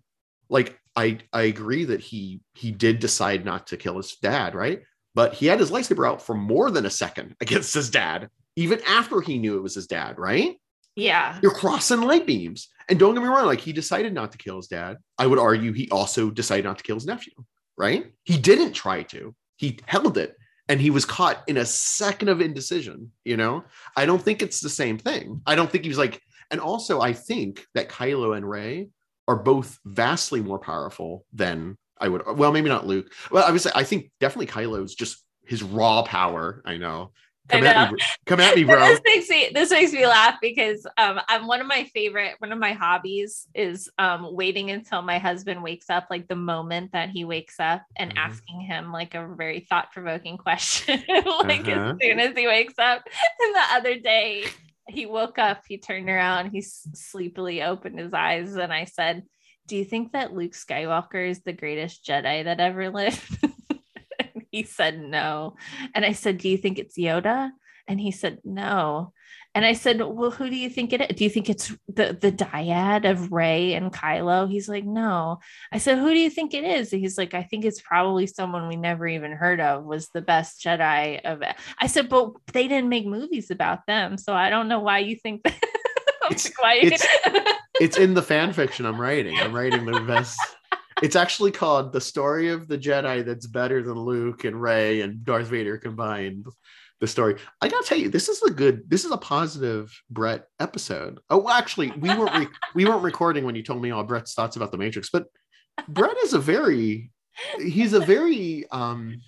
like I I agree that he he did decide not to kill his dad, right? But he had his lightsaber out for more than a second against his dad, even after he knew it was his dad, right? yeah, You're crossing light beams. And don't get me wrong, like he decided not to kill his dad. I would argue he also decided not to kill his nephew, right? He didn't try to. He held it and he was caught in a second of indecision, you know? I don't think it's the same thing. I don't think he was like and also I think that Kylo and Rey are both vastly more powerful than I would well, maybe not Luke. Well, I would say I think definitely Kylo's just his raw power. I know. I Come at me, bro. come at me, bro. this makes me this makes me laugh because um I'm one of my favorite one of my hobbies is um waiting until my husband wakes up like the moment that he wakes up and Mhm. asking him like a very thought-provoking question like Uh-huh. as soon as he wakes up and the other day he woke up he turned around he sleepily opened his eyes and I said do you think that Luke Skywalker is the greatest Jedi that ever lived he said no and I said do you think it's Yoda and he said no And I said, Well, who do you think it is? Do you think it's the, the dyad of Rey and Kylo? He's like, No. I said, Who do you think it is? And he's like, I think it's probably someone we never even heard of, was the best Jedi of it. I said, But they didn't make movies about them. So I don't know why you think that. It's- it's- it's in the fan fiction I'm writing. I'm writing the best. It's actually called "The Story of the Jedi That's Better Than Luke and Rey and Darth Vader Combined." The story. I gotta tell you, this is a good. This is a positive Brett episode. Oh, well, actually, we weren't re- we weren't recording when you told me all Brett's thoughts about the Matrix, but Brett is a very he's a very um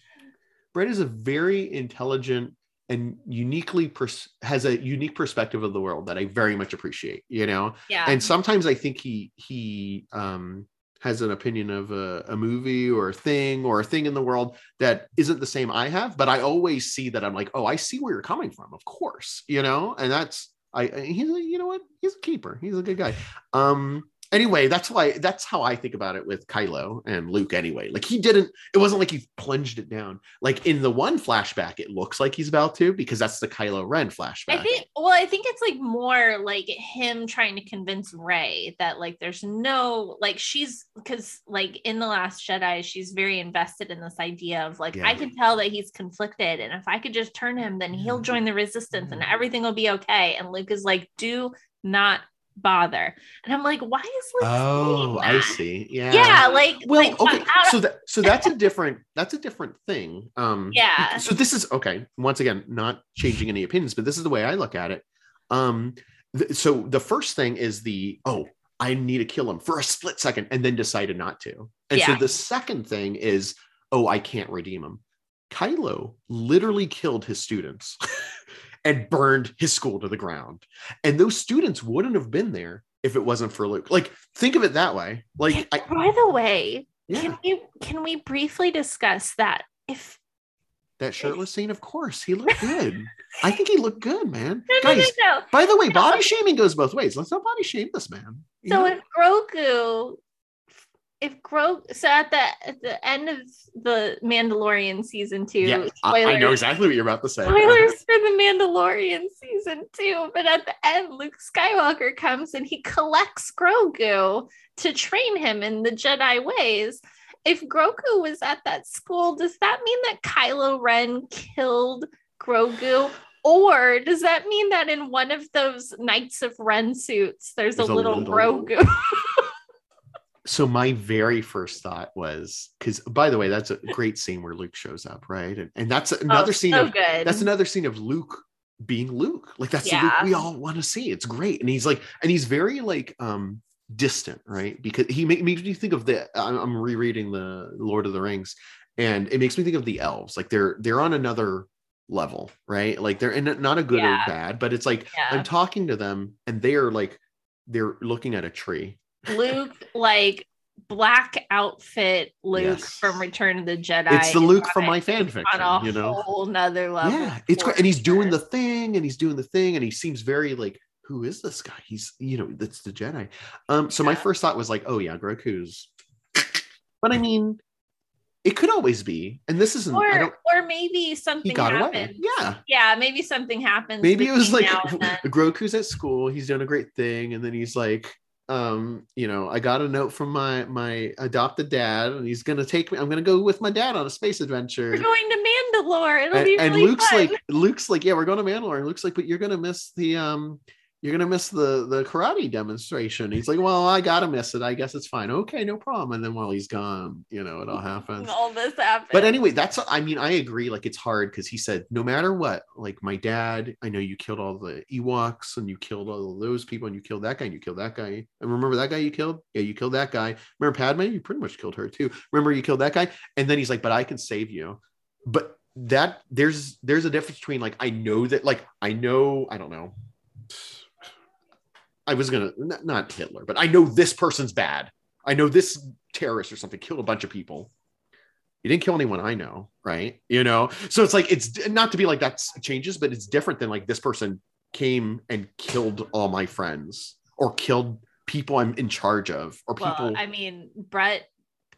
Brett is a very intelligent and uniquely pers- has a unique perspective of the world that I very much appreciate. You know, yeah. and sometimes I think he he um has an opinion of a, a movie or a thing or a thing in the world that isn't the same I have, but I always see that I'm like, oh, I see where you're coming from, of course, you know, and that's I he's you know what he's a keeper, he's a good guy. Um anyway, that's why that's how I think about it with Kylo and Luke anyway. Like he didn't, it wasn't like he plunged it down. Like in the one flashback, it looks like he's about to because that's the Kylo Ren flashback. I think well, I think it's like more like him trying to convince Rey that like there's no like she's because like in the last Jedi, she's very invested in this idea of like Yeah. I can tell that he's conflicted, and if I could just turn him, then he'll join the resistance and mm-hmm. everything will be okay. And Luke is like, do not bother. And I'm like, why is Luke? Oh, I see. Yeah. Yeah, like Well, like, okay. So that so that's a different that's a different thing. Um Yeah. So this is okay. Once again, not changing any opinions, but this is the way I look at it. Um th- so the first thing is the oh, I need to kill him for a split second and then decided not to. And so the second thing is oh, I can't redeem him. Kylo literally killed his students and burned his school to the ground. And those students wouldn't have been there if it wasn't for Luke. Like think of it that way. Like I by the way, yeah. can we can we briefly discuss that if That shirtless scene, of course, he looked good. I think he looked good, man. no no no Guys, no by the way, body shaming goes both ways. Let's not body shame this man. You So know? if Grogu, if Grogu, so at the at the end of the Mandalorian season two, yeah, I, spoilers, I know exactly what you're about to say. spoilers for the Mandalorian season two, but at the end, Luke Skywalker comes and he collects Grogu to train him in the Jedi ways. If Grogu was at that school, does that mean that Kylo Ren killed Grogu? Or does that mean that in one of those Knights of Ren suits, there's, There's a a little- Grogu? So my very first thought was because, by the way, that's a great scene where Luke shows up, right? And, and that's another Oh, scene so of good. that's another scene of Luke being Luke. Like that's the Luke we all want to see. It's great, and he's like, and he's very like um distant, right? Because he makes me think of the. I'm, I'm rereading the Lord of the Rings, and it makes me think of the elves. Like they're they're on another level, right? Like they're in not a good Yeah. or bad, but it's like Yeah. I'm talking to them, and they are like they're looking at a tree. Luke, like black outfit Luke Yes. from Return of the Jedi. It's the Luke from my fan on fiction, a you know. whole nother level. yeah it's great and he's doing the thing and he's doing the thing and he seems very like who is this guy he's you know that's the jedi um so my first thought was like oh yeah grogu's but i mean it could always be and this isn't Or, don't or maybe something got happened. away yeah Yeah, maybe something happens. maybe it was like now and then. grogu's at school he's doing a great thing and then he's like um you know i got a note from my my adopted dad and he's gonna take me i'm gonna go with my dad on a space adventure We're going to Mandalore. It'll and, be and Luke's fun. like Luke's like yeah we're going to Mandalore and Luke's like but you're gonna miss the um you're gonna miss the the karate demonstration. He's like well I gotta miss it. I guess it's fine. Okay no problem. And then while he's gone you know it all happens. All this happened. but anyway that's I mean I agree like it's hard because he said no matter what like my dad I know you killed all the Ewoks and you killed all of those people and you killed that guy and you killed that guy. And remember that guy you killed? Yeah you killed that guy. Remember Padme? You pretty much killed her too. Remember you killed that guy? And then he's like but I can save you. But that there's there's a difference between like I know that like I know I don't know I was gonna n- not Hitler but I know this person's bad. I know this terrorist or something killed a bunch of people. He didn't kill anyone I know right? You know? So it's like it's not to be like that changes but it's different than like this person came and killed all my friends or killed people I'm in charge of or people well, I mean, Brett,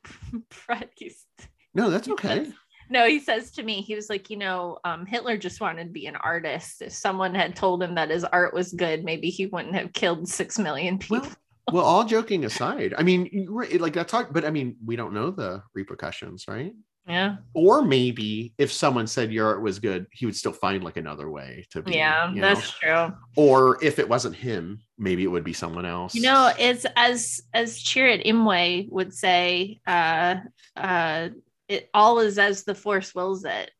Brett used no that's okay no, he says to me, he was like, you know, um, Hitler just wanted to be an artist. If someone had told him that his art was good, maybe he wouldn't have killed six million people. Well, well, all joking aside, I mean, like that's hard, but I mean, we don't know the repercussions, right? yeah. Or maybe if someone said your art was good, he would still find like another way to be. Yeah, that's know? true. Or if it wasn't him, maybe it would be someone else. You know, it's as as Chirrut Imwe would say, uh uh it all is as the force wills it.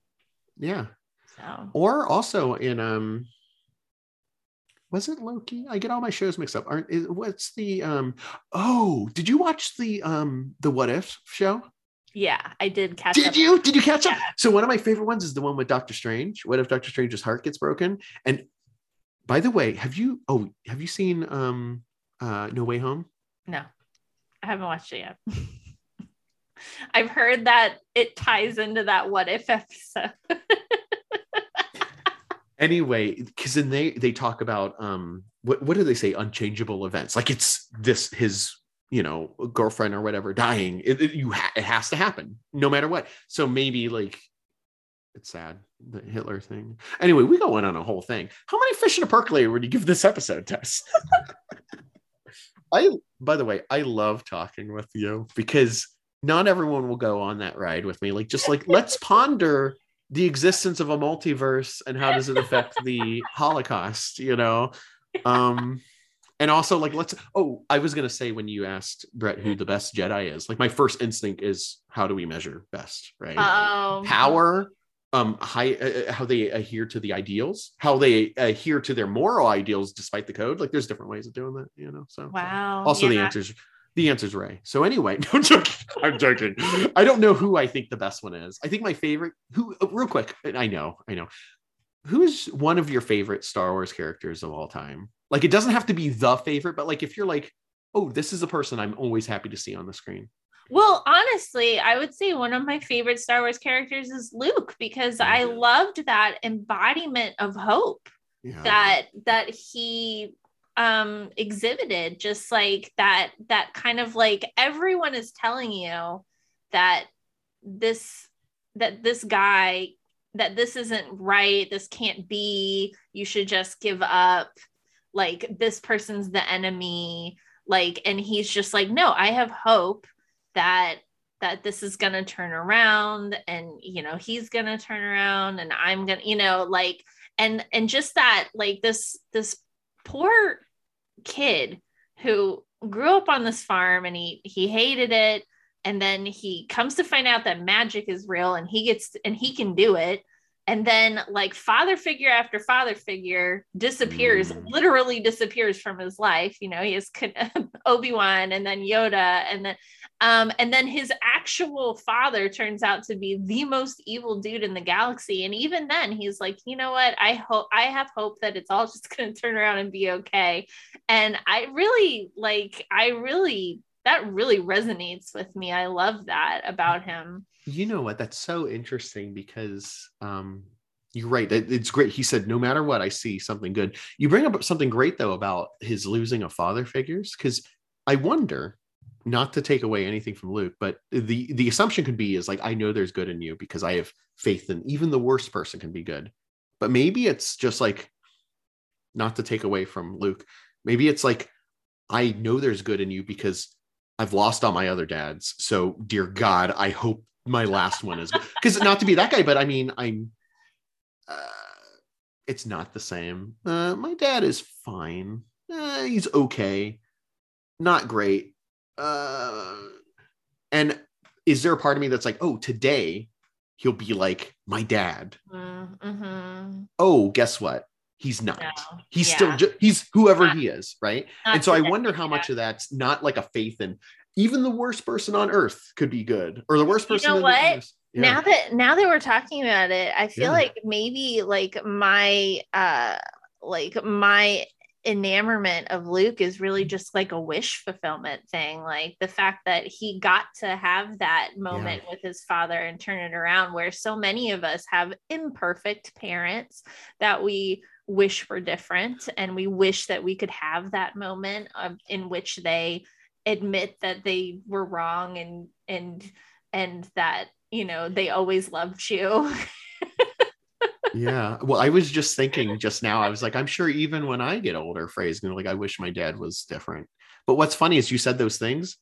yeah. So Or also in um, was it Loki? I get all my shows mixed up. Aren't is, what's the um? Oh, did you watch the um the What If show? yeah, I did catch Did up. you? Did you catch up? So one of my favorite ones is the one with Doctor Strange. What if Doctor Strange's heart gets broken? And by the way, have you? Oh, have you seen um uh No Way Home? No, I haven't watched it yet. I've heard that it ties into that what if episode. anyway because then they they talk about um what what do they say? Unchangeable events. Like it's this his you know girlfriend or whatever dying. It, it- you ha- it has to happen no matter what. So maybe like it's sad the hitler thing. Anyway we go in on a whole thing. How many fish in a percolator would you give this episode tess? I by the way i love talking with you because not everyone will go on that ride with me. Like just like let's ponder the existence of a multiverse and how does it affect the holocaust you know? Um and also like let's oh i was going to say when you asked brett who the best jedi is like my first instinct is how do we measure best right? Um, power um high, uh, uh, how they adhere to the ideals how they adhere to their moral ideals despite the code. Like there's different ways of doing that you know so. Wow. also the answers the answer's rey. So anyway no I'm joking. I'm joking. I don't know who i think the best one is. I think my favorite who uh, real quick i know i know. Who's one of your favorite star wars characters of all time? Like it doesn't have to be the favorite but like if you're like oh this is a person i'm always happy to see on the screen. Well, honestly, I would say one of my favorite Star Wars characters is Luke because I loved that embodiment of hope yeah. that that he um exhibited just like that that kind of like everyone is telling you that this that this guy that this isn't right this can't be you should just give up like this person's the enemy like and he's just like no i have hope that that this is going to turn around and you know he's going to turn around and i'm going to you know like and and just that like this this poor kid who grew up on this farm and he he hated it. And then he comes to find out that magic is real and he gets and he can do it. And then like father figure after father figure disappears Mm. literally disappears from his life. You know he has obi-wan and then yoda and then um, and then his actual father turns out to be the most evil dude in the galaxy and even then he's like you know what i hope i have hope that it's all just going to turn around and be okay and i really like i really that really resonates with me i love that about him You know what? That's so interesting because um, you're right. It's great. He said, no matter what, I see something good. You bring up something great though about his losing of father figures, because I wonder, not to take away anything from Luke, but the the assumption could be is like I know there's good in you because I have faith in even the worst person can be good. But maybe it's just like not to take away from Luke. Maybe it's like I know there's good in you because I've lost all my other dads. So, dear God, I hope my last one is because not to be that guy, but I mean, I'm. Uh, it's not the same. Uh, my dad is fine. Uh, he's okay, not great. Uh, and is there a part of me that's like, oh, today he'll be like my dad? mm-hmm. Oh, guess what? He's not. No. He's Yeah. still ju- he's whoever he is, right? Not and so I wonder how yeah. much of that's not like a faith in even the worst person on earth could be good, or the worst person. You know what? Now that now that we're talking about it i feel like maybe like my uh like my enamorment of luke is really mm. just like a wish fulfillment thing like the fact that he got to have that moment with his father and turn it around where so many of us have imperfect parents that we wish were different and we wish that we could have that moment of, in which they admit that they were wrong and and and that you know, they always loved you. yeah. Well, I was just thinking just now, I was like, I'm sure even when I get older, Frey's gonna like, I wish my dad was different. But what's funny is you said those things,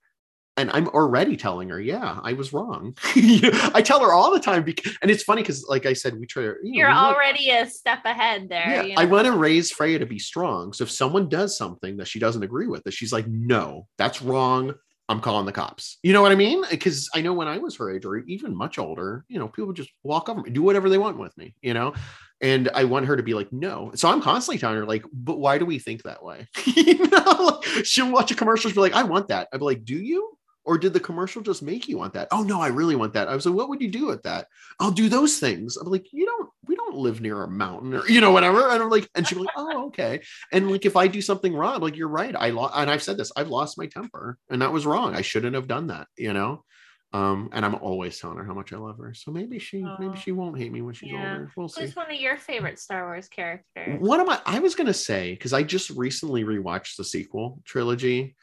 and I'm already telling her, yeah, I was wrong. I tell her all the time because, and it's funny because, like I said, we try. You You're already a step ahead there. Yeah, you know? I want to raise Freya to be strong. So if someone does something that she doesn't agree with, that she's like, no, that's wrong. I'm calling the cops. You know what I mean? Because I know when I was her age or even much older, you know, people would just walk over me, do whatever they want with me, you know? And I want her to be like, no. So I'm constantly telling her, like, but why do we think that way? you know, like, she'll watch a commercial, she'll be like, I want that. I'd be like, do you? Or did the commercial just make you want that? Oh no, I really want that. I was like, what would you do with that? I'll do those things. I'm like, you don't, we don't live near a mountain or you know, whatever. And I'm like, and she'd like, oh, okay. And like if I do something wrong, like, you're right. I lost and I've said this, I've lost my temper and that was wrong. I shouldn't have done that, you know. Um, and I'm always telling her how much I love her. So maybe she Oh. maybe she won't hate me when she's Yeah. older. We'll see. Who's one of your favorite Star Wars characters? One of my, I was gonna say because I just recently rewatched the sequel trilogy,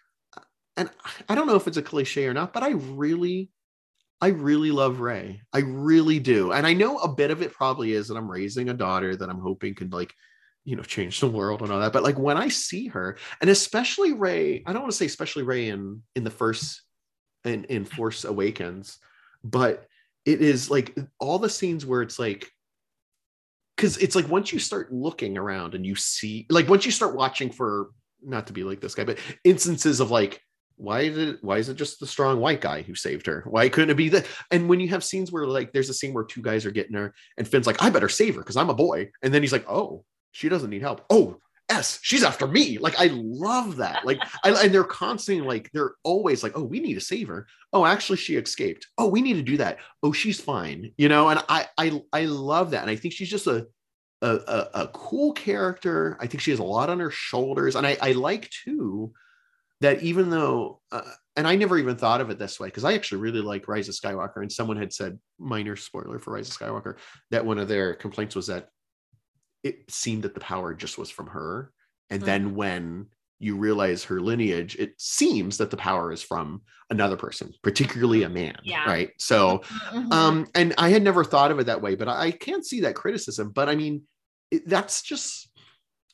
and I don't know if it's a cliche or not, but I really, I really love Rey. I really do, and I know a bit of it probably is that I'm raising a daughter that I'm hoping can like, you know, change the world and all that. But like when I see her, and especially Rey, I don't want to say especially Rey in in the first in in Force Awakens, but it is like all the scenes where it's like because it's like once you start looking around and you see like once you start watching for not to be like this guy but instances of like why is it why is it just the strong white guy who saved her? Why couldn't it be that and when you have scenes where like there's a scene where two guys are getting her and finn's like i better save her because i'm a boy and then he's like oh she doesn't need help. Oh s she's after me. Like i love that. Like I, and they're constantly like they're always like oh we need to save her. Oh actually she escaped. Oh we need to do that. Oh she's fine you know and i i i love that and i think she's just a a, a, a cool character. I think she has a lot on her shoulders and i i like too that even though uh, and i never even thought of it this way because i actually really like rise of skywalker and someone had said minor spoiler for rise of skywalker that one of their complaints was that it seemed that the power just was from her and then when you realize her lineage it seems that the power is from another person particularly a man Yeah. right so Mhm. um and i had never thought of it that way but i, I can't see that criticism but i mean it, that's just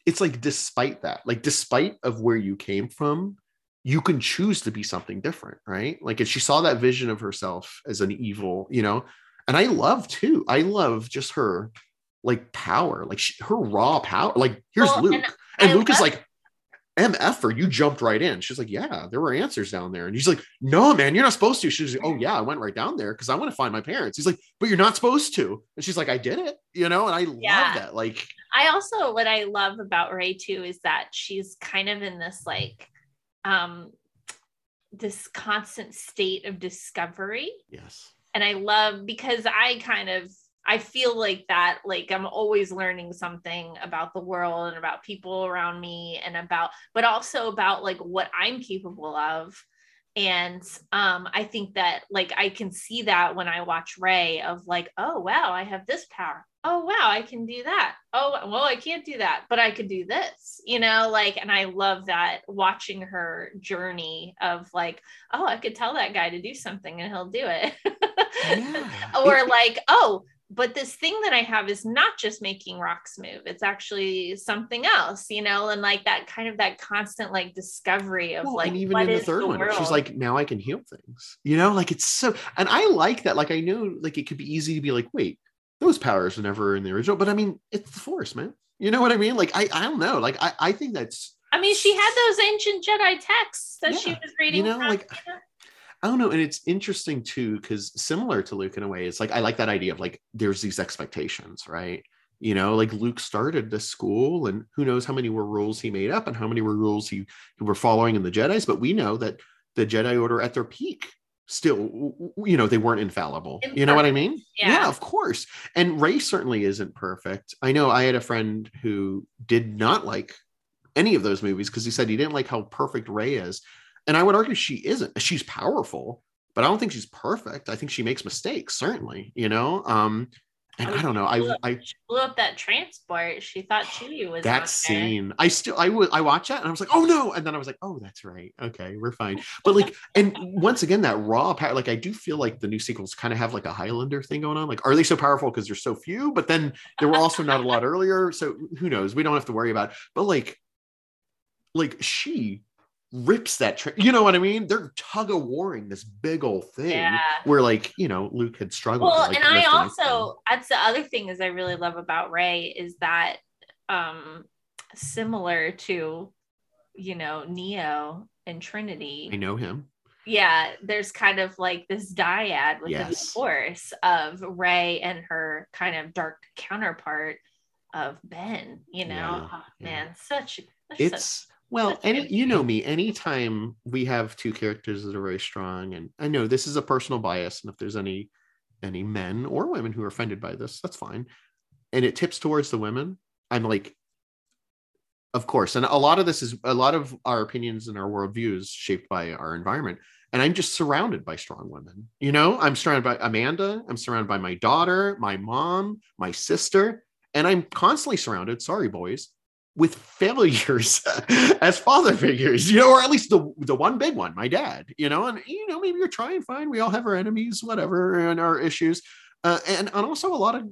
it's like despite that like despite of where you came from you can choose to be something different right like if she saw that vision of herself as an evil you know and i love too i love just her like power like she, her raw power like here's Well, luke and and, I luke is like MF her, you jumped right in. She's like, Yeah, there were answers down there. And he's like, No, man, you're not supposed to. She's like, Oh, yeah, I went right down there because I want to find my parents. He's like, But you're not supposed to. And she's like, I did it, you know, and I Yeah. love that. Like, I also what I love about Rey too is that she's kind of in this like um this constant state of discovery. Yes. and I love because I kind of I feel like that like I'm always learning something about the world and about people around me and about but also about like what I'm capable of. And um I think that like I can see that when I watch Rey of like oh wow I have this power oh wow I can do that oh well I can't do that but I could do this you know like and I love that watching her journey of like oh I could tell that guy to do something and he'll do it Yeah. or like oh but this thing that i have is not just making rocks move it's actually something else you know and like that kind of that constant like discovery of Well, like and even what in the third one, she's like, now I can heal things, you know, like it's so, and I like that. Like, I know, like, it could be easy to be like, wait, those powers were never in the original, but I mean, it's the force, man. You know what I mean? Like, I, I don't know. Like, I, I think that's, i mean she had those ancient jedi texts that she was reading You know, from, like- you know? I don't know. And it's interesting too, because similar to Luke in a way, it's like I like that idea of like there's these expectations, right? You know, like Luke started this school, and who knows how many were rules he made up and how many were rules he, he were following in the Jedi's, but we know that the Jedi Order at their peak still, you know, they weren't infallible. You know what I mean? Yeah. of course. And Rey certainly isn't perfect. I know I had a friend who did not like any of those movies because he said he didn't like how perfect Rey is. And I would argue she isn't. She's powerful, but I don't think she's perfect. I think she makes mistakes, certainly, you know. Um, And Oh, I don't know. she blew I I blew up that transport. She thought Chewie was that scene. I still i would i watched that and i was like oh no. And then i was like oh that's right. Okay we're fine. But like and once again that raw power like i do feel like the new sequels kind of have like a highlander thing going on. Like are they so powerful because there's so few? But then there were also not a lot earlier so who knows? We don't have to worry about it. but like like she rips that tra- you know what i mean they're tug of warring this big old thing Yeah. where like you know luke had struggled Well, like, and I also that's the other thing is I really love about Rey is that um similar to you know Neo and Trinity. i know him yeah, there's kind of like this dyad within Yes. the force of Rey and her kind of dark counterpart of Ben. You know, Yeah, Oh, man, such such- it's well any you know me anytime we have two characters that are very strong and i know this is a personal bias and if there's any any men or women who are offended by this that's fine and it tips towards the women i'm like of course and a lot of this is a lot of our opinions and our worldviews shaped by our environment and i'm just surrounded by strong women you know? I'm surrounded by amanda i'm surrounded by my daughter my mom my sister and i'm constantly surrounded sorry boys with failures as father figures, you know, or at least the the one big one, my dad, you know, and you know, maybe you're trying fine. We all have our enemies, whatever, and our issues, uh, and and also a lot of.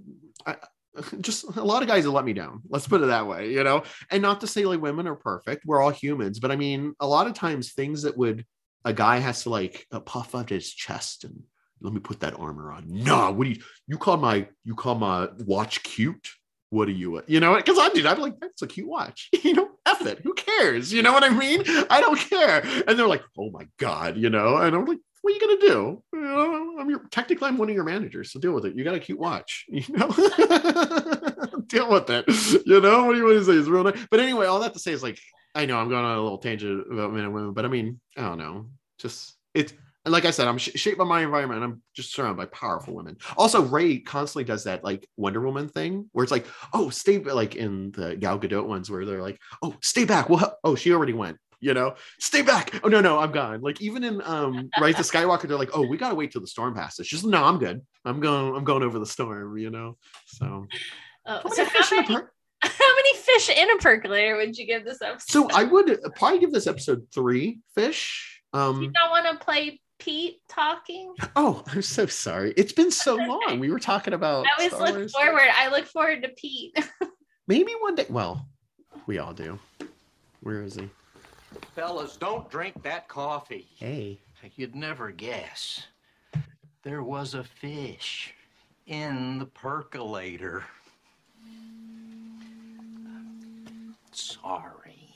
Uh, just a lot of guys that let me down. Let's put it that way, you know. And not to say like women are perfect. We're all humans, but I mean, a lot of times things that would a guy has to like uh, puff out his chest and let me put that armor on. Nah, what do you you call my you call my watch cute? What are you you know because i did i'm like that's a cute watch. You know F it. Who cares? You know what i mean? I don't care. And they're like oh my god you know? And i'm like what are you gonna do? You know i'm your technically i'm one of your managers so deal with it. You got a cute watch you know? Deal with it. You know? What do you want to say? It's real nice. But anyway all that to say is like i know i'm going on a little tangent about men and women but i mean i don't know. Just it's and like I said, I'm sh- shaped by my environment. And I'm just surrounded by powerful women. Also, Rey constantly does that like Wonder Woman thing, where it's like, oh, stay like in the Gal Gadot ones, where they're like, oh, stay back. Well, oh, she already went. You know, stay back. Oh no, no, I'm gone. Like even in um Rise of Skywalker, they're like, oh, we gotta wait till the storm passes. She's like, no, I'm good. I'm going. I'm going over the storm. You know. So. Oh, How so many fish how in a many, per- how many fish in a percolator would you give this episode? So I would probably give this episode three fish. Um, you don't want to play Pete talking? oh, I'm so sorry. It's been so okay. long. We were talking about I always Star look Wars. forward. I look forward to Pete. Maybe one day. Well, we all do. Where is he? Fellas, don't drink that coffee. Hey. You'd never guess. There was a fish in the percolator. Sorry.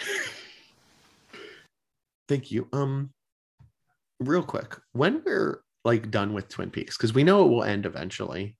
Thank you. Um, real quick, when we're like done with Twin Peaks, because we know it will end eventually.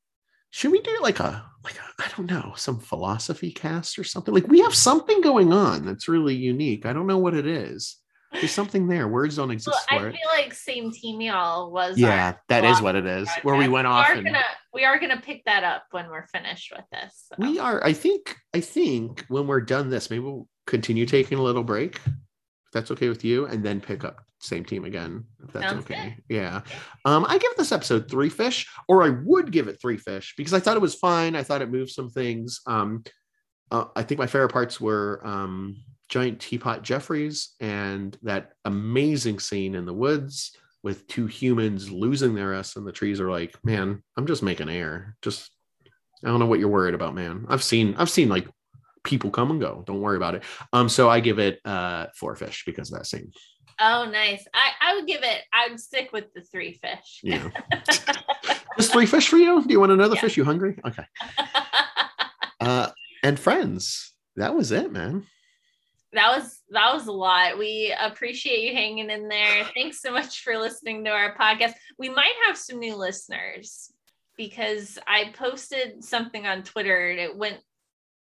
Should we do like a like a, I don't know some philosophy cast or something? Like we have something going on that's really unique. I don't know what it is. There's something there. Words don't exist well, I for feel like same team y'all was. Yeah, that is what it is. Where we went off Are and gonna, we are gonna pick that up when we're finished with this. so. we are. I think. I think when we're done this, maybe we'll continue taking a little break. If that's okay with you, and then pick up same team again. If that's Sounds okay. Yeah. Um, I give this episode three fish, or I would give it three fish because I thought it was fine. I thought it moved some things. Um, uh, I think my favorite parts were um, giant teapot Jeffries and that amazing scene in the woods with two humans losing their s and the trees are like, man, I'm just making air. Just I don't know what you're worried about, man. I've seen I've seen like people come and go. Don't worry about it. Um, so I give it uh four fish because of that scene. Oh, nice. I, I would give it. I would stick with the three fish. Yeah. Just three fish for you? Do you want another Yeah. fish? You hungry? Okay. Uh, and friends, that was it, man. that was that was a lot. We appreciate you hanging in there. Thanks so much for listening to our podcast. We might have some new listeners because I posted something on Twitter and it went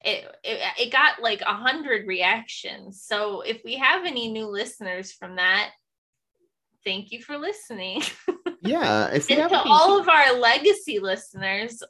it it, it got like a hundred reactions. So if we have any new listeners from that, thank you for listening. Yeah. If we and have to all of our legacy listeners,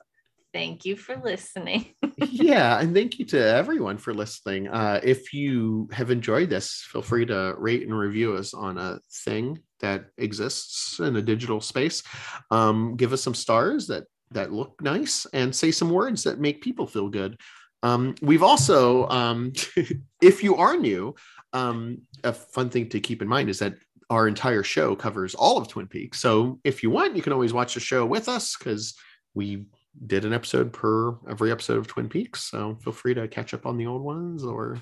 thank you for listening. yeah, and thank you to everyone for listening. Uh, if you have enjoyed this, feel free to rate and review us on a thing that exists in a digital space. Um, give us some stars that that look nice and say some words that make people feel good. Um, we've also, um, if you are new, um, a fun thing to keep in mind is that our entire show covers all of Twin Peaks. So if you want, you can always watch the show with us because we did an episode per every episode of Twin Peaks. So feel free to catch up on the old ones or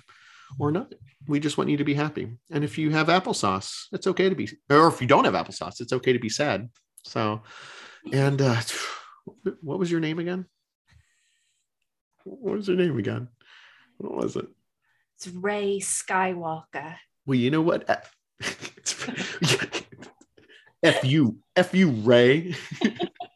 or not. We just want you to be happy. And if you have applesauce, it's okay to be or if you don't have applesauce, it's okay to be sad. So and uh what was your name again? What was your name again? What was it? It's Rey Skywalker. Well, you know what? F you, F you, Rey.